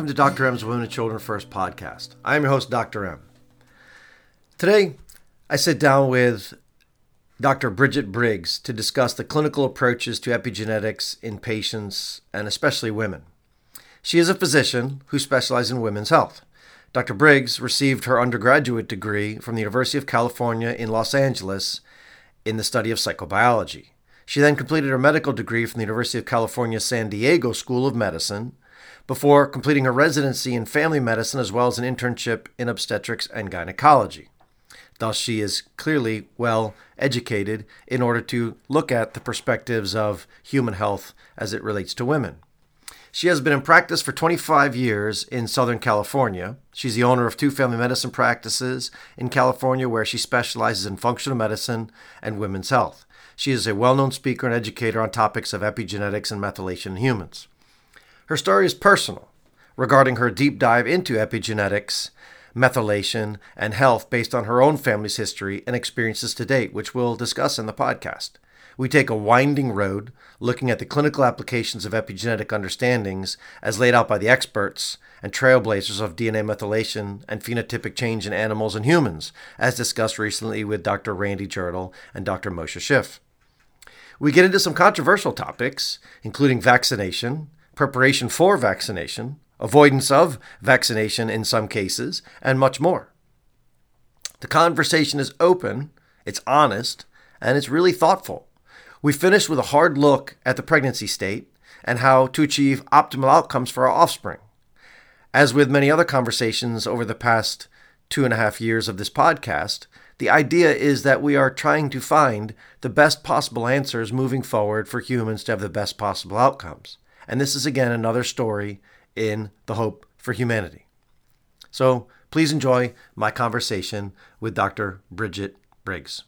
Welcome to Dr. M's Women and Children First podcast. I am your host, Dr. M. Today, I sit down with Dr. Bridget Briggs to discuss the clinical approaches to epigenetics in patients and especially women. She is a physician who specializes in women's health. Dr. Briggs received her undergraduate degree from the University of California in Los Angeles in the study of psychobiology. She then completed her medical degree from the University of California San Diego School of Medicine before completing her residency in family medicine as well as an internship in obstetrics and gynecology. Thus, she is clearly well educated in order to look at the perspectives of human health as it relates to women. She has been in practice for 25 years in Southern California. She's the owner of two family medicine practices in California where she specializes in functional medicine and women's health. She is a well known speaker and educator on topics of epigenetics and methylation in humans. Her story is personal regarding her deep dive into epigenetics methylation, and health based on her own family's history and experiences to date, which we'll discuss in the podcast. We take a winding road looking at the clinical applications of epigenetic understandings as laid out by the experts and trailblazers of DNA methylation and phenotypic change in animals and humans, as discussed recently with Dr. Randy Jirtle and Dr. Moshe Schiff. We get into some controversial topics, including vaccination, preparation for vaccination, avoidance of vaccination in some cases, and much more. The conversation is open, it's honest, and it's really thoughtful. We finish with a hard look at the pregnancy state and how to achieve optimal outcomes for our offspring. As with many other conversations over the past two and a half years of this podcast, the idea is that we are trying to find the best possible answers moving forward for humans to have the best possible outcomes. And this is again another story in the hope for humanity. So please enjoy my conversation with Dr. Bridget Briggs.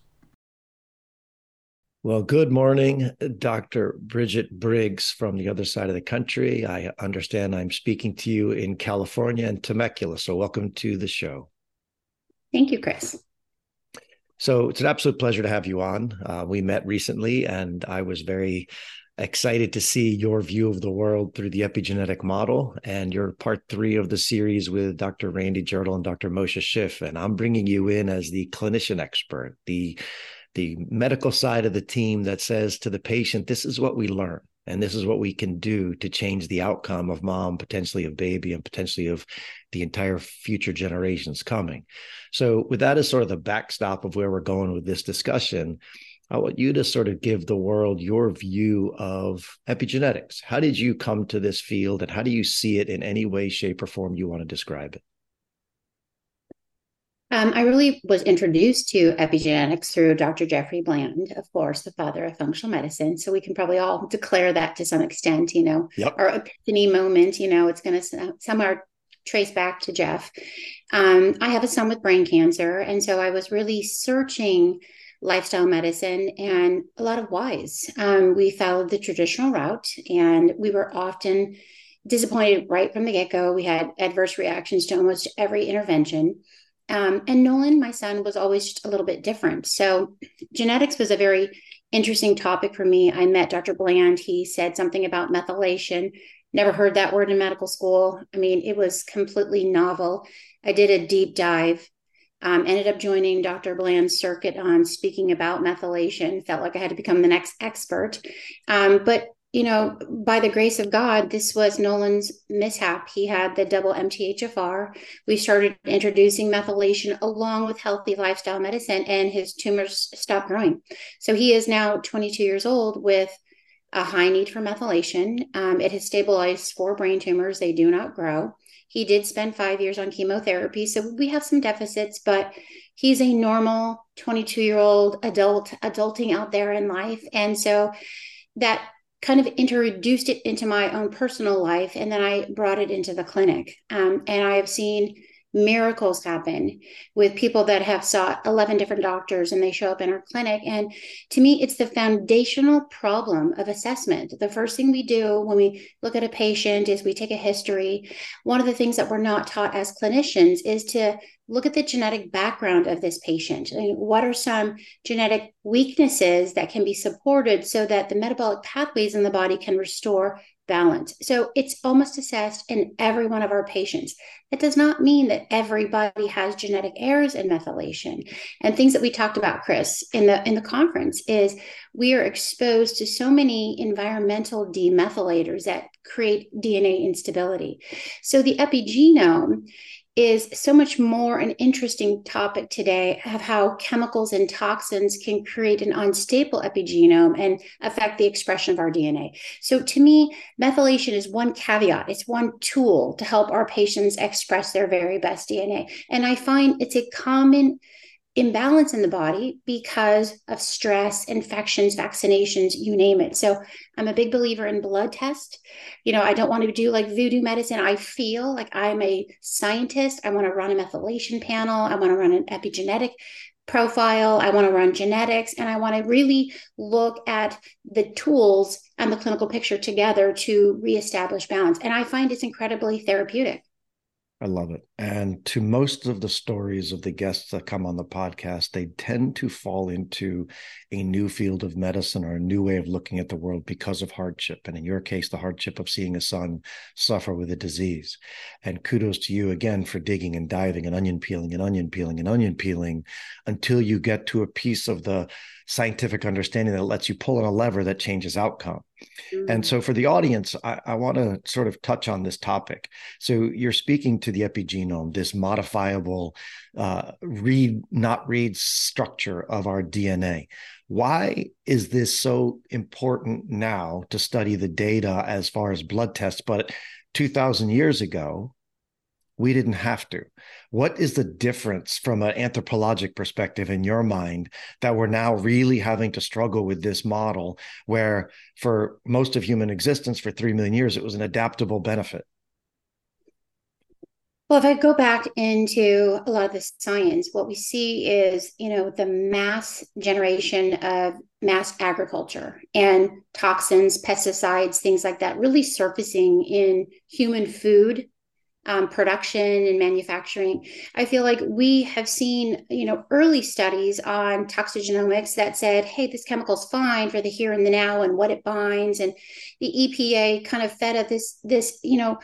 Well, good morning, Dr. Bridget Briggs from the other side of the country. I understand I'm speaking to you in California and Temecula. So, welcome to the show. Thank you, Chris. So, it's an absolute pleasure to have you on. Uh, we met recently, and I was very excited to see your view of the world through the epigenetic model and your part three of the series with Dr. Randy Jirtle and Dr. Moshe Schiff. And I'm bringing you in as the clinician expert, the the medical side of the team that says to the patient, this is what we learn. And this is what we can do to change the outcome of mom, potentially of baby, and potentially of the entire future generations coming. So, with that as sort of the backstop of where we're going with this discussion, I want you to sort of give the world your view of epigenetics. How did you come to this field and how do you see it in any way, shape, or form you want to describe it? Um, I really was introduced to epigenetics through Dr. Jeffrey Bland, of course, the father of functional medicine. So we can probably all declare that to some extent, you know, yep. our epiphany moment, you know, it's going to somehow trace back to Jeff. Um, I have a son with brain cancer. And so I was really searching lifestyle medicine and a lot of whys. Um, we followed the traditional route and we were often disappointed right from the get go. We had adverse reactions to almost every intervention. Um, and Nolan, my son, was always a little bit different. So, genetics was a very interesting topic for me. I met Dr. Bland. He said something about methylation. Never heard that word in medical school. I mean, it was completely novel. I did a deep dive um, ended up joining Dr. Bland's circuit on speaking about methylation. Felt like I had to become the next expert. Um, but, you know, by the grace of God, this was Nolan's mishap. He had the double MTHFR. We started introducing methylation along with healthy lifestyle medicine, and his tumors stopped growing. So he is now 22 years old with a high need for methylation. Um, it has stabilized four brain tumors, they do not grow. He did spend five years on chemotherapy. So we have some deficits, but he's a normal 22 year old adult, adulting out there in life. And so that kind of introduced it into my own personal life. And then I brought it into the clinic. Um, and I have seen miracles happen with people that have sought 11 different doctors and they show up in our clinic. And to me it's the foundational problem of assessment. The first thing we do when we look at a patient is we take a history. One of the things that we're not taught as clinicians is to look at the genetic background of this patient. What are some genetic weaknesses that can be supported so that the metabolic pathways in the body can restore balance. So it's almost assessed in every one of our patients. It does not mean that everybody has genetic errors in methylation. And things that we talked about, Chris, in the in the conference is we are exposed to so many environmental demethylators that create DNA instability. So the epigenome is so much more an interesting topic today of how chemicals and toxins can create an unstable epigenome and affect the expression of our DNA. So, to me, methylation is one caveat, it's one tool to help our patients express their very best DNA. And I find it's a common imbalance in the body because of stress, infections, vaccinations, you name it. So I'm a big believer in blood test. You know, I don't want to do like voodoo medicine. I feel like I'm a scientist. I want to run a methylation panel. I want to run an epigenetic profile. I want to run genetics and I want to really look at the tools and the clinical picture together to reestablish balance. And I find it's incredibly therapeutic. I love it. And to most of the stories of the guests that come on the podcast, they tend to fall into a new field of medicine or a new way of looking at the world because of hardship. And in your case, the hardship of seeing a son suffer with a disease. And kudos to you again for digging and diving and onion peeling and onion peeling and onion peeling until you get to a piece of the scientific understanding that lets you pull on a lever that changes outcome. And so, for the audience, I, I want to sort of touch on this topic. So, you're speaking to the epigenome, this modifiable uh, read, not read structure of our DNA. Why is this so important now to study the data as far as blood tests? But 2000 years ago, we didn't have to. What is the difference from an anthropologic perspective in your mind that we're now really having to struggle with this model where for most of human existence for 3 million years it was an adaptable benefit? Well, if I go back into a lot of the science, what we see is, you know, the mass generation of mass agriculture and toxins, pesticides, things like that, really surfacing in human food um, production and manufacturing. I feel like we have seen, you know, early studies on toxigenomics that said, hey, this chemical is fine for the here and the now and what it binds. And the EPA kind of fed up this, this, you know,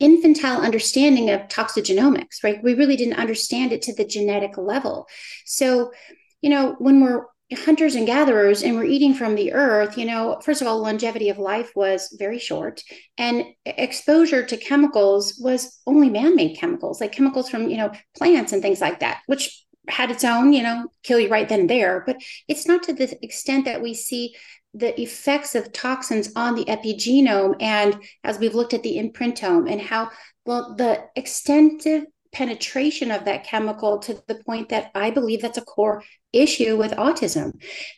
infantile understanding of toxigenomics, right? We really didn't understand it to the genetic level. So, you know, when we're hunters and gatherers and we're eating from the earth you know first of all longevity of life was very short and exposure to chemicals was only man-made chemicals like chemicals from you know plants and things like that which had its own you know kill you right then and there but it's not to the extent that we see the effects of toxins on the epigenome and as we've looked at the imprintome and how well the extensive penetration of that chemical to the point that I believe that's a core issue with autism.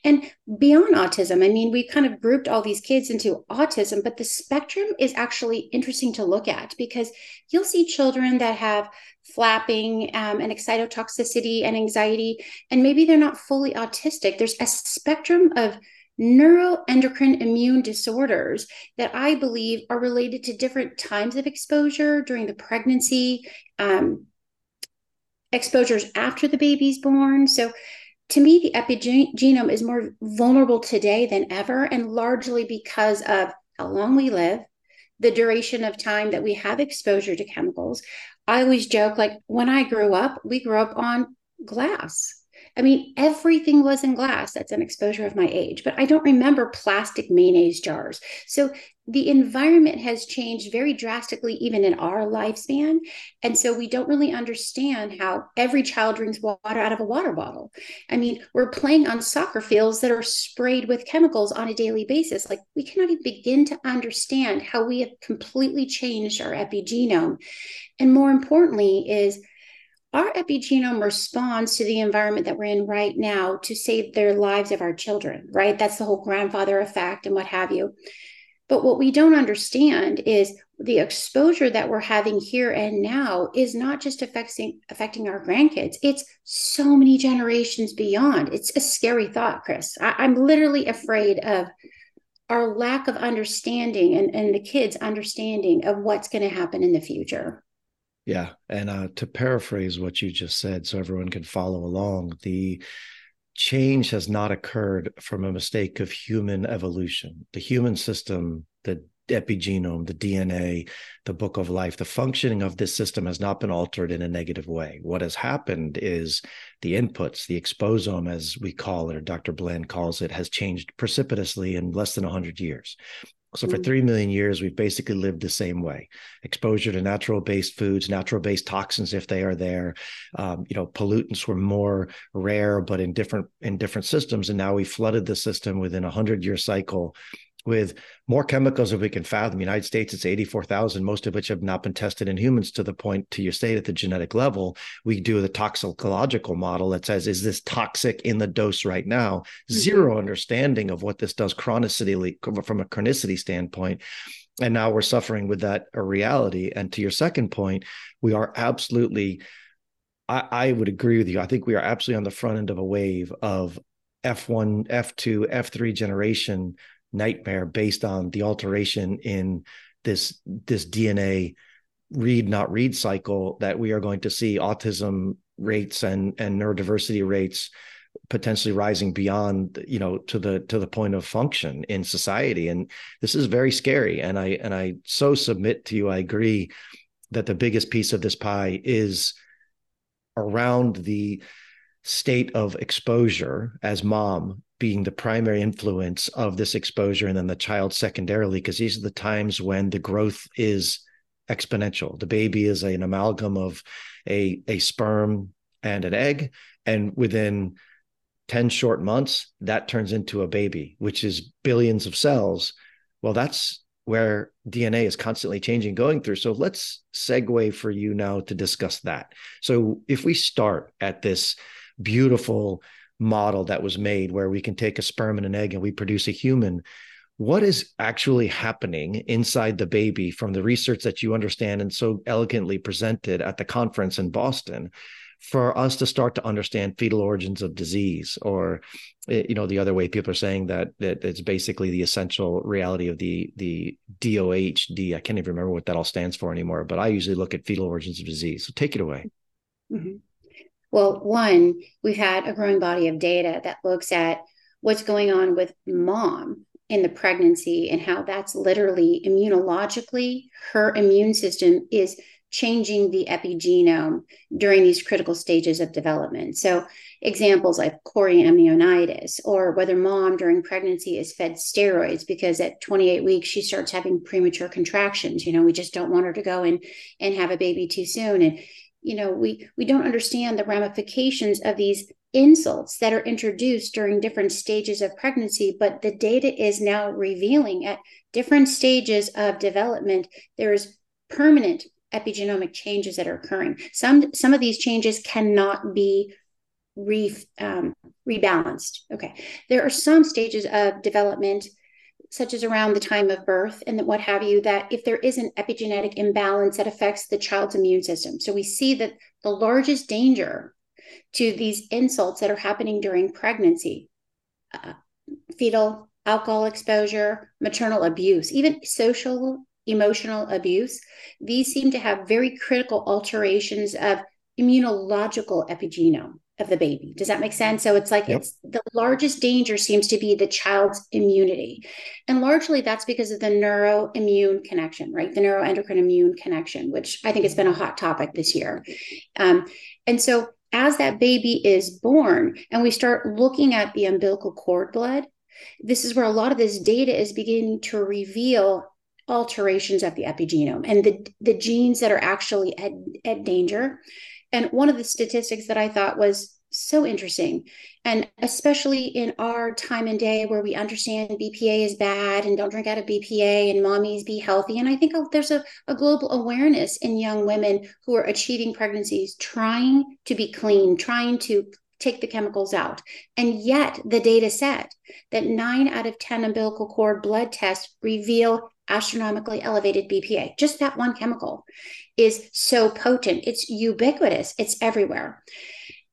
And beyond autism, I mean, we kind of grouped all these kids into autism, but the spectrum is actually interesting to look at because you'll see children that have flapping um, and excitotoxicity and anxiety, and maybe they're not fully autistic. There's a spectrum of neuroendocrine immune disorders that I believe are related to different times of exposure during the pregnancy, um, exposures after the baby's born. So, to me, the epigenome is more vulnerable today than ever, and largely because of how long we live, the duration of time that we have exposure to chemicals. I always joke like when I grew up, we grew up on glass I mean, everything was in glass. That's an exposure of my age, but I don't remember plastic mayonnaise jars. So the environment has changed very drastically, even in our lifespan. And so we don't really understand how every child drinks water out of a water bottle. I mean, we're playing on soccer fields that are sprayed with chemicals on a daily basis. Like we cannot even begin to understand how we have completely changed our epigenome. And more importantly, is our epigenome responds to the environment that we're in right now to save their lives of our children, right? That's the whole grandfather effect and what have you. But what we don't understand is the exposure that we're having here and now is not just affecting affecting our grandkids. It's so many generations beyond. It's a scary thought, Chris. I, am literally afraid of our lack of understanding and, and the kids' understanding of what's going to happen in the future. Yeah. And uh, to paraphrase what you just said, so everyone can follow along, the change has not occurred from a mistake of human evolution. The human system, the epigenome, the DNA, the book of life, the functioning of this system has not been altered in a negative way. What has happened is the inputs, the exposome, as we call it, or Dr. Bland calls it, has changed precipitously in less than 100 years. So for mm. 3 million years, we've basically lived the same way. Exposure to natural based foods, natural based toxins, if they are there. Um, you know, pollutants were more rare, but in different in different systems. And now we flooded the system within a hundred year cycle with more chemicals than we can fathom. The United States, it's 84,000, most of which have not been tested in humans to the point to your state at the genetic level. We do the toxicological model that says, is this toxic in the dose right now? Mm-hmm. Zero understanding of what this does chronicity from a chronicity standpoint. And now we're suffering with that a reality. And to your second point, we are absolutely, I, I would agree with you. I think we are absolutely on the front end of a wave of F1, F2, F3 generation nightmare based on the alteration in this this DNA read not read cycle that we are going to see autism rates and and neurodiversity rates potentially rising beyond you know to the to the point of function in society. And this is very scary. And i and i so submit to you i agree that the biggest piece of this pie is around the state of exposure as mom being the primary influence of this exposure and then the child secondarily because these are the times when the growth is exponential. The baby is an amalgam of a a sperm and an egg and within 10 short months that turns into a baby which is billions of cells. Well that's where DNA is constantly changing going through. So let's segue for you now to discuss that. So if we start at this beautiful model that was made where we can take a sperm and an egg and we produce a human what is actually happening inside the baby from the research that you understand and so elegantly presented at the conference in Boston for us to start to understand fetal origins of disease? Or eh, you know the other way people are saying that that it's basically the essential reality of the the DOHD I can't even remember what that all stands for anymore but I usually look at fetal origins of disease. So take it away. Mm-hmm. Well, one, we've had a growing body of data that looks at what's going on with mom in the pregnancy and how that's literally immunologically, her immune system is changing the epigenome during these critical stages of development. So, examples like chorioamnionitis, or whether mom during pregnancy is fed steroids because at 28 weeks she starts having premature contractions. You know, we just don't want her to go and and have a baby too soon. And you know we we don't understand the ramifications of these insults that are introduced during different stages of pregnancy but the data is now revealing at different stages of development there's permanent epigenomic changes that are occurring. Some some of these changes cannot be re, um, rebalanced. Okay. There are some stages of development such as around the time of birth and what have you, that if there is an epigenetic imbalance that affects the child's immune system. So we see that the largest danger to these insults that are happening during pregnancy, uh, fetal alcohol exposure, maternal abuse, even social emotional abuse, these seem to have very critical alterations of immunological epigenome of the baby. Does that make sense? So it's like yep. it's the largest danger seems to be the child's immunity. And largely that's because of the neuroimmune connection, right? The neuroendocrine immune connection, which I think has been a hot topic this year. Um, and so as that baby is born and we start looking at the umbilical cord blood, this is where a lot of this data is beginning to reveal alterations of the epigenome and the, the genes that are actually at, at danger and one of the statistics that I thought was so interesting, and especially in our time and day where we understand BPA is bad and don't drink out of BPA and mommies be healthy. And I think there's a, a global awareness in young women who are achieving pregnancies, trying to be clean, trying to take the chemicals out. And yet the data said that nine out of 10 umbilical cord blood tests reveal astronomically elevated BPA. Just that one chemical is so potent. It's ubiquitous, it's everywhere.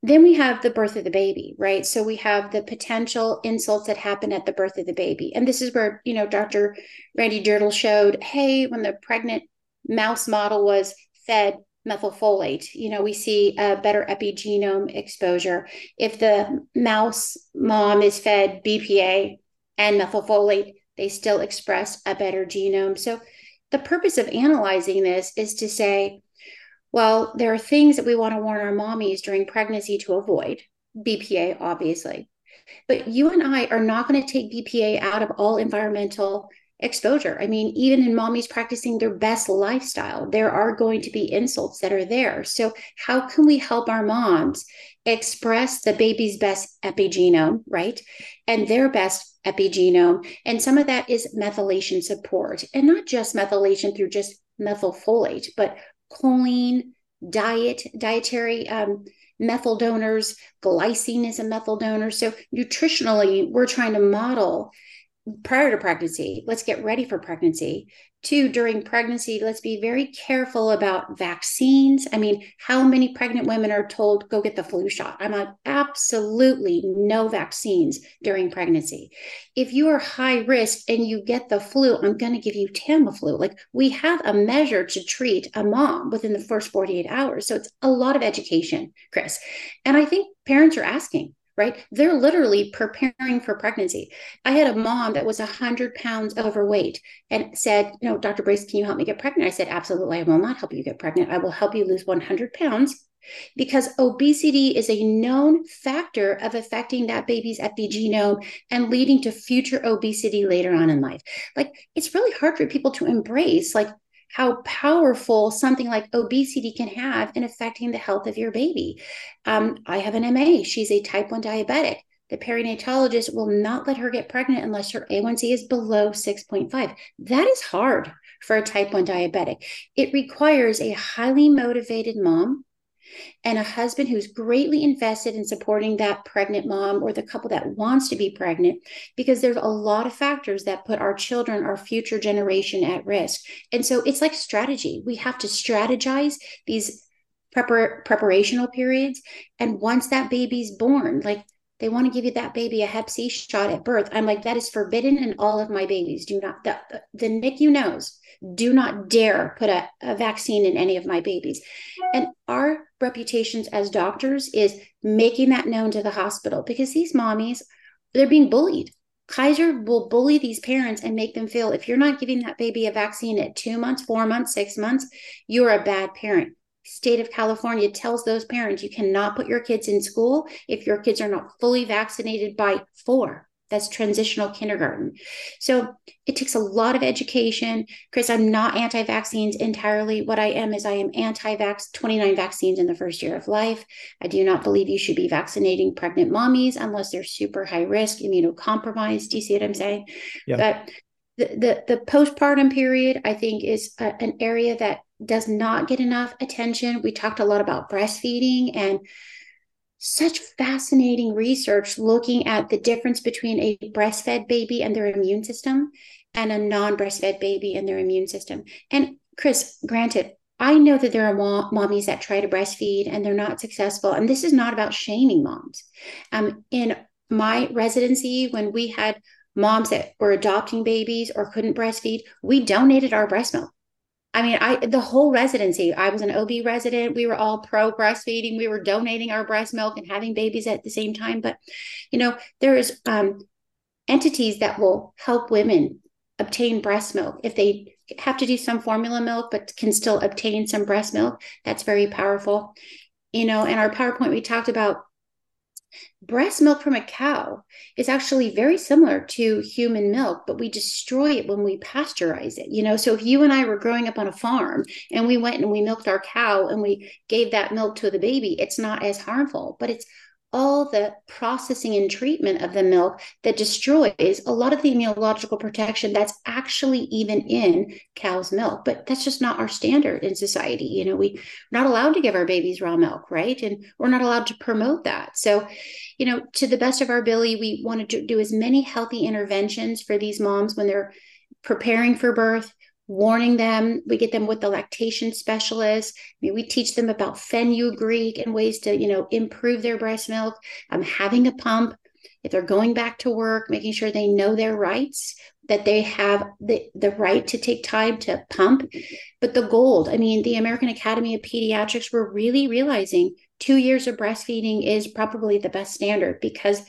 Then we have the birth of the baby, right? So we have the potential insults that happen at the birth of the baby. And this is where, you know, Dr. Randy Jirtle showed hey, when the pregnant mouse model was fed methylfolate, you know, we see a better epigenome exposure. If the mouse mom is fed BPA and methylfolate, they still express a better genome. So the purpose of analyzing this is to say, well, there are things that we want to warn our mommies during pregnancy to avoid, BPA, obviously. But you and I are not going to take BPA out of all environmental exposure. I mean, even in mommies practicing their best lifestyle, there are going to be insults that are there. So, how can we help our moms express the baby's best epigenome, right? And their best epigenome. And some of that is methylation support, and not just methylation through just methylfolate, but choline, diet, dietary um, methyl donors, glycine is a methyl donor. So, nutritionally, we're trying to model prior to pregnancy, let's get ready for pregnancy. Two, during pregnancy, let's be very careful about vaccines. I mean, how many pregnant women are told, go get the flu shot? I'm on absolutely no vaccines during pregnancy. If you are high risk and you get the flu, I'm going to give you Tamiflu. Like we have a measure to treat a mom within the first 48 hours. So it's a lot of education, Chris. And I think parents are asking, right? They're literally preparing for pregnancy. I had a mom that was 100 pounds overweight and said, You know, Dr. Brace, can you help me get pregnant? I said, Absolutely. I will not help you get pregnant. I will help you lose 100 pounds because obesity is a known factor of affecting that baby's epigenome and leading to future obesity later on in life. Like, it's really hard for people to embrace, like, how powerful something like obesity can have in affecting the health of your baby. Um, I have an MA. She's a type 1 diabetic. The perinatologist will not let her get pregnant unless her A1C is below 6.5. That is hard for a type 1 diabetic. It requires a highly motivated mom and a husband who's greatly invested in supporting that pregnant mom or the couple that wants to be pregnant because there's a lot of factors that put our children our future generation at risk. And so it's like strategy. We have to strategize these prepar- preparational periods. And once that baby's born like they want to give you that baby a hep c shot at birth. I'm like that is forbidden in all of my babies. Do not the, the nicu knows. Do not dare put a, a vaccine in any of my babies. And our reputations as doctors is making that known to the hospital because these mommies they're being bullied kaiser will bully these parents and make them feel if you're not giving that baby a vaccine at two months four months six months you're a bad parent state of California tells those parents you cannot put your kids in school if your kids are not fully vaccinated by four. That's transitional kindergarten. So it takes a lot of education. Chris, I'm not anti vaccines entirely. What I am is I am anti vax 29 vaccines in the first year of life. I do not believe you should be vaccinating pregnant mommies unless they're super high risk, immunocompromised. Do you see what I'm saying? Yeah. But the, the, the postpartum period, I think, is a, an area that does not get enough attention. We talked a lot about breastfeeding and such fascinating research looking at the difference between a breastfed baby and their immune system and a non breastfed baby and their immune system. And Chris, granted, I know that there are mom- mommies that try to breastfeed and they're not successful. And this is not about shaming moms. Um, in my residency, when we had moms that were adopting babies or couldn't breastfeed, we donated our breast milk. I mean, I the whole residency, I was an OB resident. We were all pro breastfeeding. We were donating our breast milk and having babies at the same time. But you know, there's um, entities that will help women obtain breast milk if they have to do some formula milk, but can still obtain some breast milk. That's very powerful. You know, in our PowerPoint, we talked about breast milk from a cow is actually very similar to human milk, but we destroy it when we pasteurize it. You know, so if you and I were growing up on a farm and we went and we milked our cow and we gave that milk to the baby, it's not as harmful, but it's all the processing and treatment of the milk that destroys a lot of the immunological protection that's actually even in cow's milk. But that's just not our standard in society. You know, we, we're not allowed to give our babies raw milk, right? And we're not allowed to promote that. So, you know, to the best of our ability, we want to do as many healthy interventions for these moms when they're preparing for birth warning them. We get them with the lactation specialist. I mean, we teach them about fenugreek and ways to, you know, improve their breast milk. Um, having a pump. If they're going back to work, making sure they know their rights, that they have the, the right to take time to pump. But the gold, I mean, the American Academy of Pediatrics were really realizing two years of breastfeeding is probably the best standard because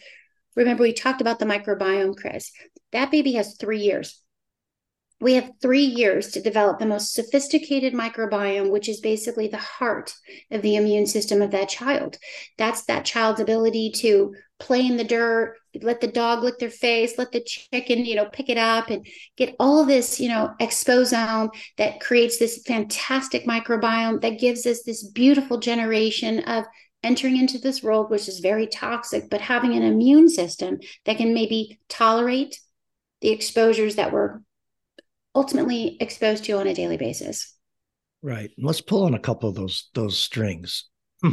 remember, we talked about the microbiome, Chris that baby has three years we have three years to develop the most sophisticated microbiome, which is basically the heart of the immune system of that child. That's that child's ability to play in the dirt, let the dog lick their face, let the chicken, you know, pick it up and get all this, you know, exposome that creates this fantastic microbiome that gives us this beautiful generation of entering into this world, which is very toxic, but having an immune system that can maybe tolerate the exposures that we're ultimately exposed to on a daily basis. Right. Let's pull on a couple of those those strings.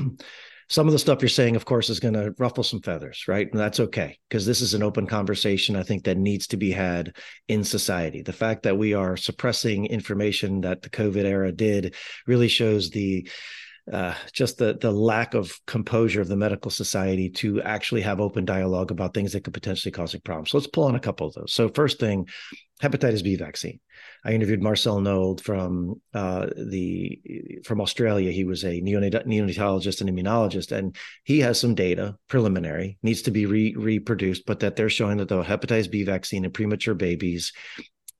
some of the stuff you're saying, of course, is going to ruffle some feathers, right? And that's okay because this is an open conversation I think that needs to be had in society. The fact that we are suppressing information that the COVID era did really shows the uh, just the the lack of composure of the medical society to actually have open dialogue about things that could potentially cause problems. So let's pull on a couple of those. So first thing, hepatitis B vaccine. I interviewed Marcel Nold from uh, the from Australia. He was a neonat- neonatologist and immunologist, and he has some data, preliminary, needs to be re- reproduced, but that they're showing that the hepatitis B vaccine in premature babies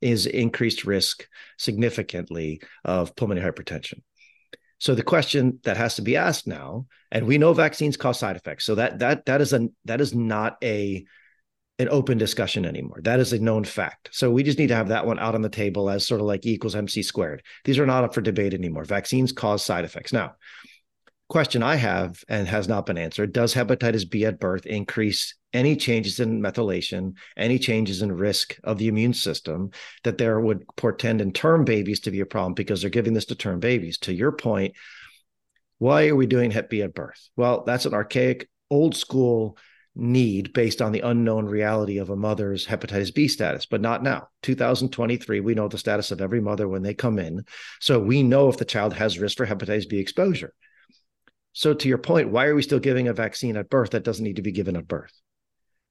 is increased risk significantly of pulmonary hypertension. So the question that has to be asked now, and we know vaccines cause side effects, so that that that is a that is not a an open discussion anymore. That is a known fact. So we just need to have that one out on the table as sort of like E equals MC squared. These are not up for debate anymore. Vaccines cause side effects. Now, question I have and has not been answered Does hepatitis B at birth increase any changes in methylation, any changes in risk of the immune system that there would portend in term babies to be a problem because they're giving this to term babies? To your point, why are we doing Hep B at birth? Well, that's an archaic, old school need based on the unknown reality of a mother's hepatitis B status, but not now. 2023, we know the status of every mother when they come in. So we know if the child has risk for hepatitis B exposure. So, to your point, why are we still giving a vaccine at birth that doesn't need to be given at birth?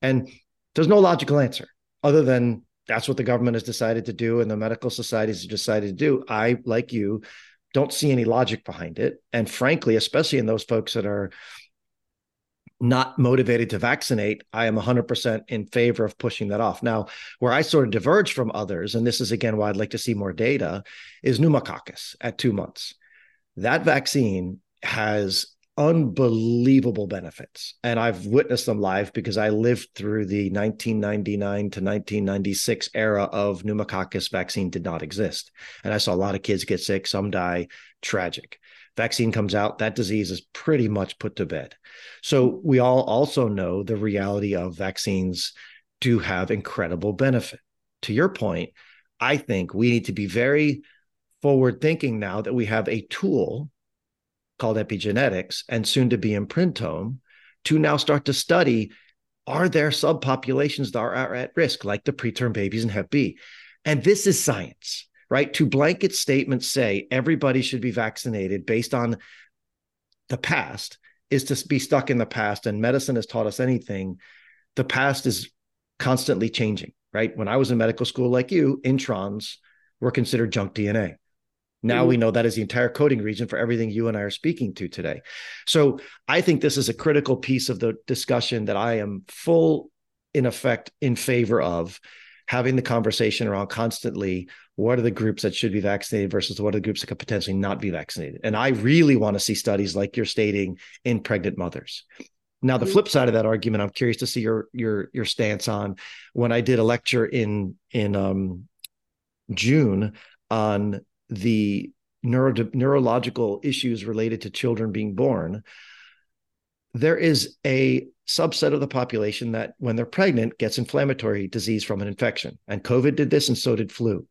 And there's no logical answer other than that's what the government has decided to do and the medical societies have decided to do. I, like you, don't see any logic behind it. And frankly, especially in those folks that are not motivated to vaccinate, I am 100% in favor of pushing that off. Now, where I sort of diverge from others, and this is again why I'd like to see more data, is pneumococcus at two months. That vaccine has unbelievable benefits. And I've witnessed them live because I lived through the 1999 to 1996 era of pneumococcus vaccine did not exist. And I saw a lot of kids get sick, some die, tragic vaccine comes out, that disease is pretty much put to bed. So we all also know the reality of vaccines do have incredible benefit. To your point, I think we need to be very forward thinking now that we have a tool called epigenetics and soon to be imprintome to now start to study are there subpopulations that are at risk, like the preterm babies and Hep B? And this is science right? To blanket statements say everybody should be vaccinated based on the past is to be stuck in the past. And medicine has taught us anything. The past is constantly changing, right? When I was in medical school, like you, introns were considered junk DNA. Now mm-hmm. we know that is the entire coding region for everything you and I are speaking to today. So I think this is a critical piece of the discussion that I am full in effect in favor of having the conversation around constantly what are the groups that should be vaccinated versus what are the groups that could potentially not be vaccinated. And I really want to see studies like you're stating in pregnant mothers. Now, the mm-hmm. flip side of that argument, I'm curious to see your your your stance on. When I did a lecture in in um, June on the neuro, neurological issues related to children being born, there is a subset of the population that, when they're pregnant, gets inflammatory disease from an infection. And COVID did this, and so did flu.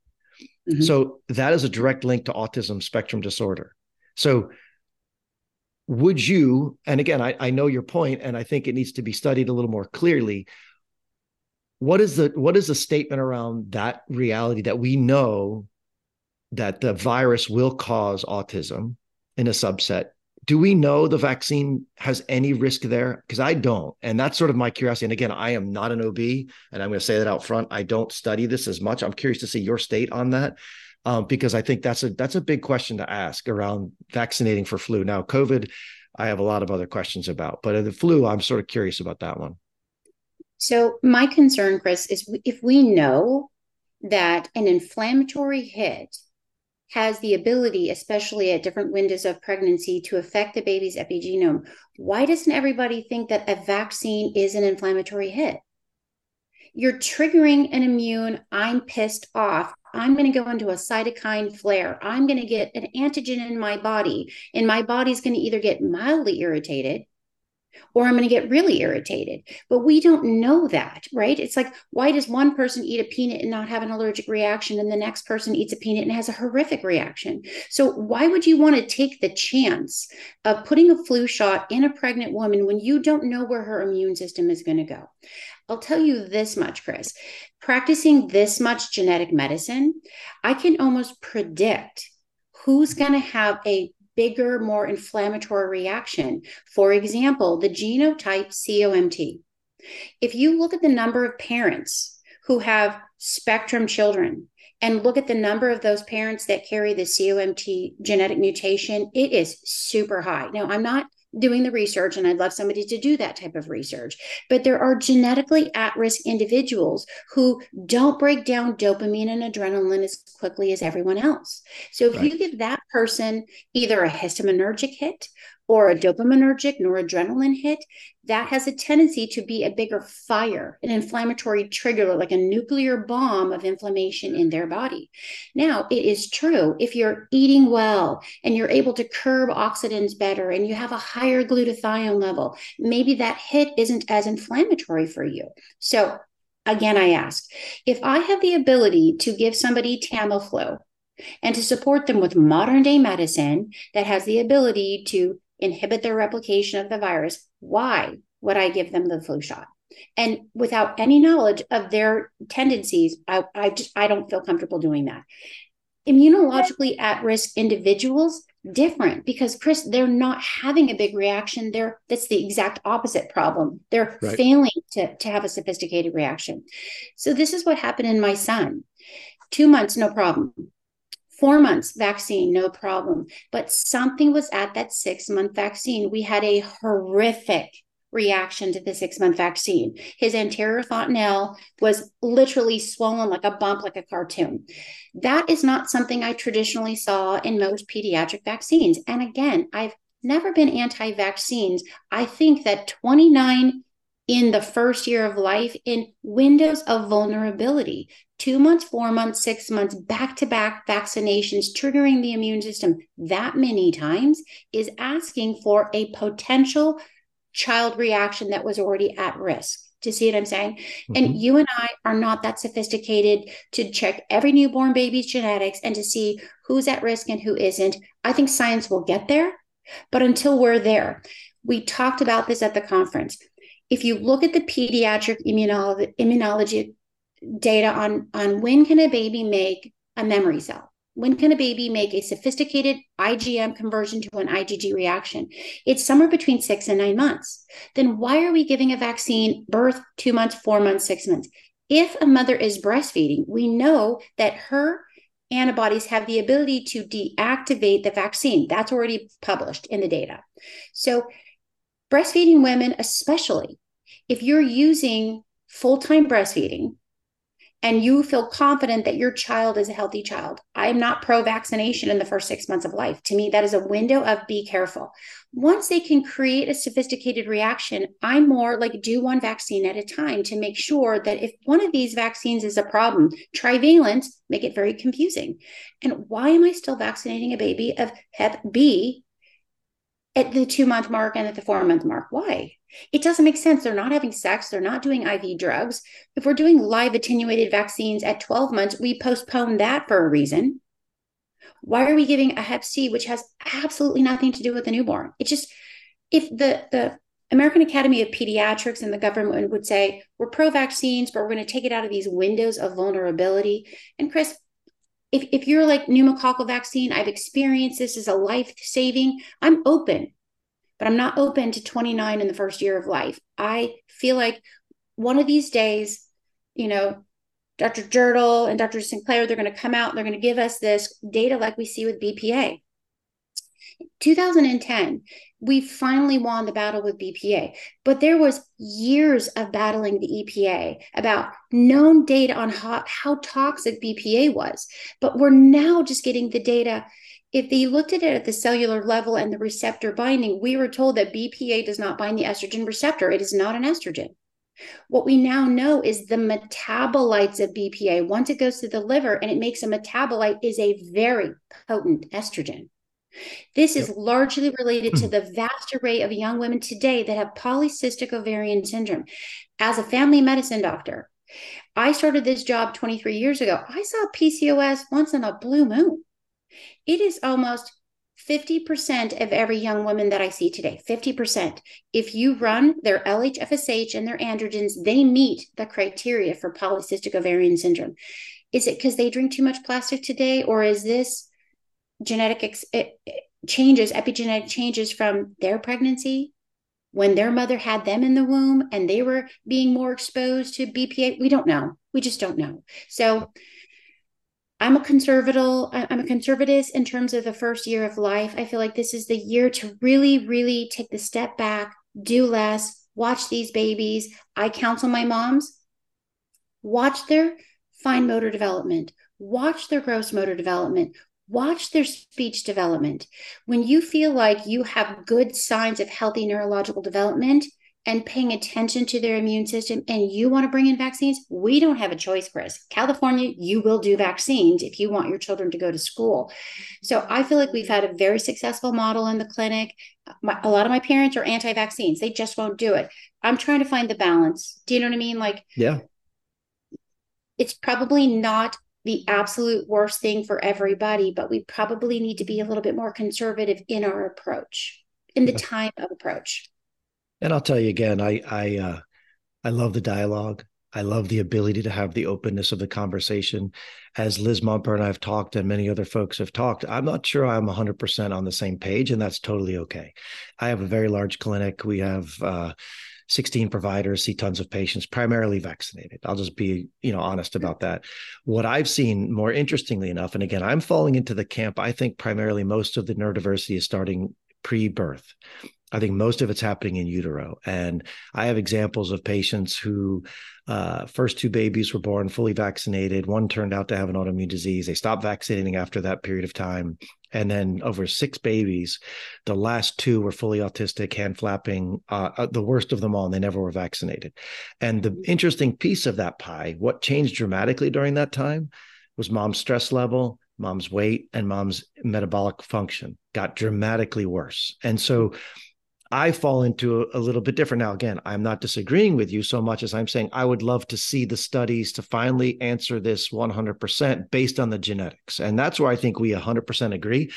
Mm-hmm. So that is a direct link to autism spectrum disorder. So would you, and again, I, I know your point, and I think it needs to be studied a little more clearly. What is the what is the statement around that reality that we know that the virus will cause autism in a subset do we know the vaccine has any risk there? Because I don't. And that's sort of my curiosity. And again, I am not an OB, and I'm going to say that out front. I don't study this as much. I'm curious to see your state on that. Um, because I think that's a that's a big question to ask around vaccinating for flu. Now, COVID, I have a lot of other questions about, but the flu, I'm sort of curious about that one. So, my concern, Chris, is if we know that an inflammatory hit has the ability, especially at different windows of pregnancy, to affect the baby's epigenome, why doesn't everybody think that a vaccine is an inflammatory hit? You're triggering an immune, I'm pissed off. I'm going to go into a cytokine flare. I'm going to get an antigen in my body, and my body's going to either get mildly irritated or I'm going to get really irritated. But we don't know that, right? It's like, why does one person eat a peanut and not have an allergic reaction, and the next person eats a peanut and has a horrific reaction? So, why would you want to take the chance of putting a flu shot in a pregnant woman when you don't know where her immune system is going to go? I'll tell you this much, Chris. Practicing this much genetic medicine, I can almost predict who's going to have a bigger, more inflammatory reaction. For example, the genotype COMT. If you look at the number of parents who have spectrum children and look at the number of those parents that carry the COMT genetic mutation, it is super high. Now, I'm not doing the research and I'd love somebody to do that type of research. But there are genetically at risk individuals who don't break down dopamine and adrenaline as quickly as everyone else. So if right. you give that person either a histaminergic hit or a dopaminergic noradrenaline hit, that has a tendency to be a bigger fire, an inflammatory trigger, like a nuclear bomb of inflammation in their body. Now, it is true if you're eating well and you're able to curb oxidants better and you have a higher glutathione level, maybe that hit isn't as inflammatory for you. So, again, I ask if I have the ability to give somebody Tamiflu, and to support them with modern day medicine that has the ability to inhibit their replication of the virus, why would I give them the flu shot? And without any knowledge of their tendencies, I, I just I don't feel comfortable doing that. Immunologically at risk individuals, different because Chris, they're not having a big reaction. They're that's the exact opposite problem. They're right. failing to, to have a sophisticated reaction. So this is what happened in my son. Two months, no problem four months vaccine, no problem. But something was at that six month vaccine. We had a horrific reaction to the six month vaccine. His anterior fontanelle was literally swollen like a bump, like a cartoon. That is not something I traditionally saw in most pediatric vaccines. And again, I've never been anti vaccines. I think that 29 in the first year of life in windows of vulnerability two months, four months, six months, back to back vaccinations, triggering the immune system that many times is asking for a potential child reaction that was already at risk. To see what I'm saying? Mm-hmm. And you and I are not that sophisticated to check every newborn baby's genetics and to see who's at risk and who isn't. I think science will get there, but until we're there, we talked about this at the conference if you look at the pediatric immunology, data on, on when can a baby make a memory cell, when can a baby make a sophisticated IgM conversion to an IgG reaction? It's somewhere between six and nine months. Then why are we giving a vaccine birth two months, four months, six months? If a mother is breastfeeding, we know that her antibodies have the ability to deactivate the vaccine. That's already published in the data. So, breastfeeding women, especially, if you're using full time breastfeeding and you feel confident that your child is a healthy child, I'm not pro vaccination in the first six months of life. To me, that is a window of be careful. Once they can create a sophisticated reaction, I'm more like do one vaccine at a time to make sure that if one of these vaccines is a problem, trivalent make it very confusing. And why am I still vaccinating a baby of Hep B at the two month mark and at the four month mark? Why? It doesn't make sense. They're not having sex. They're not doing IV drugs. If we're doing live attenuated vaccines at 12 months, we postpone that for a reason. Why are we giving a Hep C, which has absolutely nothing to do with the newborn? It just, if the, the American Academy of Pediatrics and the government would say, we're pro vaccines, but we're going to take it out of these windows of vulnerability. And Chris, if, if you're like pneumococcal vaccine, I've experienced this as a life saving, I'm open but I'm not open to 29 in the first year of life. I feel like one of these days, you know, Dr. Jirtle and Dr. Sinclair, they're going to come out, they're going to give us this data like we see with BPA. 2010, we finally won the battle with BPA, but there was years of battling the EPA about known data on how, how toxic BPA was. But we're now just getting the data. If they looked at it at the cellular level and the receptor binding, we were told that BPA does not bind the estrogen receptor. It is not an estrogen. What we now know is the metabolites of BPA, once it goes to the liver and it makes a metabolite, is a very potent estrogen. This is largely related to hmm. the vast array of young women today that have polycystic ovarian syndrome. As a family medicine doctor, I started this job 23 years ago. I saw PCOS once in a blue moon. It is almost 50% of every young woman that I see today, 50%. If you run their LH, FSH, and their androgens, they meet the criteria for polycystic ovarian syndrome. Is it because they drink too much plastic today, or is this genetic ex- changes, epigenetic changes from their pregnancy when their mother had them in the womb and they were being more exposed to BPA? We don't know. We just don't know. So, I'm a conservative. I'm a conservative in terms of the first year of life. I feel like this is the year to really, really take the step back, do less, watch these babies. I counsel my moms, watch their fine motor development, watch their gross motor development, watch their speech development. When you feel like you have good signs of healthy neurological development, and paying attention to their immune system and you want to bring in vaccines, we don't have a choice, Chris. California, you will do vaccines if you want your children to go to school. So I feel like we've had a very successful model in the clinic. My, a lot of my parents are anti vaccines, they just won't do it. I'm trying to find the balance. Do you know what I mean? Like, yeah, it's probably not the absolute worst thing for everybody, but we probably need to be a little bit more conservative in our approach, in the time of approach. And I'll tell you again, I I uh, I love the dialogue. I love the ability to have the openness of the conversation. As Liz Mumper and I have talked, and many other folks have talked, I'm not sure I'm 100% on the same page, and that's totally okay. I have a very large clinic. We have uh, 16 providers, see tons of patients, primarily vaccinated. I'll just be, you know, honest about that. What I've seen, more interestingly enough, and again, I'm falling into the camp. I think primarily most of the neurodiversity is starting pre-birth. I think most of it's happening in utero. And I have examples of patients who uh, first two babies were born fully vaccinated. One turned out to have an autoimmune disease. They stopped vaccinating after that period of time. And then over six babies, the last two were fully autistic, hand flapping, uh, uh the worst of them all, and they never were vaccinated. And the interesting piece of that pie, what changed dramatically during that time was mom's stress level, mom's weight, and mom's metabolic function got dramatically worse. And so I fall into a, little bit different. Now, again, I'm not disagreeing with you so much as I'm saying I would love to see the studies to finally answer this 100% based on the genetics. And that's where I think we 100% agree.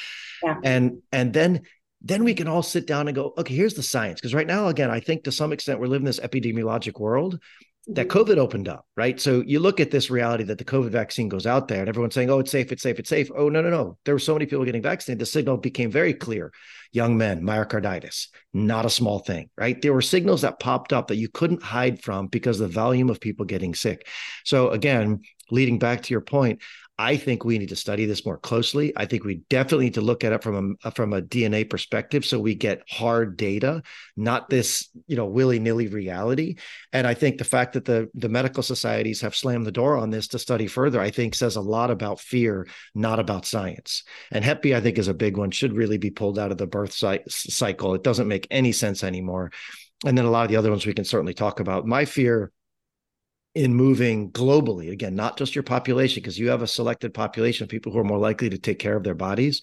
Yeah. And and then then we can all sit down and go, okay, here's the science. Because right now, again, I think to some extent we're living this epidemiologic world that mm-hmm. COVID opened up, right? So you look at this reality that the COVID vaccine goes out there and everyone's saying, oh, it's safe, it's safe, it's safe. Oh, no, no, no. There were so many people getting vaccinated. The signal became very clear. Young men, myocarditis, not a small thing, right? There were signals that popped up that you couldn't hide from because of the volume of people getting sick. So again, leading back to your point, I think we need to study this more closely. I think we definitely need to look at it from a from a DNA perspective, so we get hard data, not this you know willy nilly reality. And I think the fact that the the medical societies have slammed the door on this to study further, I think says a lot about fear, not about science. And Hep B, I think, is a big one. Should really be pulled out of the birth cycle. It doesn't make any sense anymore. And then a lot of the other ones we can certainly talk about. My fear in moving globally. Again not just your population because you have a selected population of people who are more likely to take care of their bodies.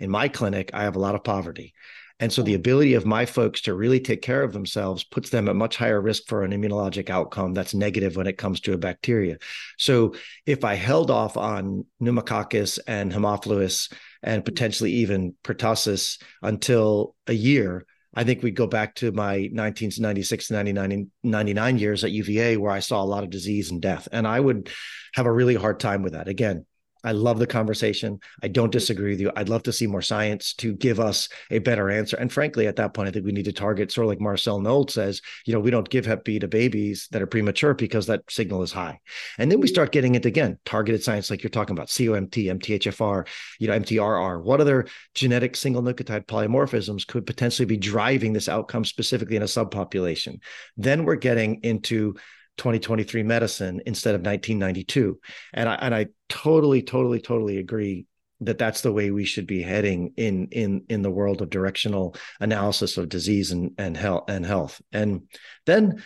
In my clinic i have a lot of poverty. And so the mm. ability of my folks to really take care of themselves puts them at much higher risk for an immunologic outcome that's negative when it comes to a bacteria. So if I held off on pneumococcus and haemophilus and mm. potentially even pertussis until a year, I think we go back to my 1996 99, 99 years at UVA where I saw a lot of disease and death. And I would have a really hard time with that. Again, I love the conversation. I don't disagree with you. I'd love to see more science to give us a better answer. And frankly, at that point, I think we need to target sort of like Marcel Nold says, you know, we don't give Hep B to babies that are premature because that signal is high. And then we start getting into again targeted science, like you're talking about COMT, MTHFR, you know, MTRR. What other genetic single nucleotide polymorphisms could potentially be driving this outcome specifically in a subpopulation? Then we're getting into 2023 medicine instead of 1992 and i and i totally totally totally agree that that's the way we should be heading in in in the world of directional analysis of disease and and health and health. And then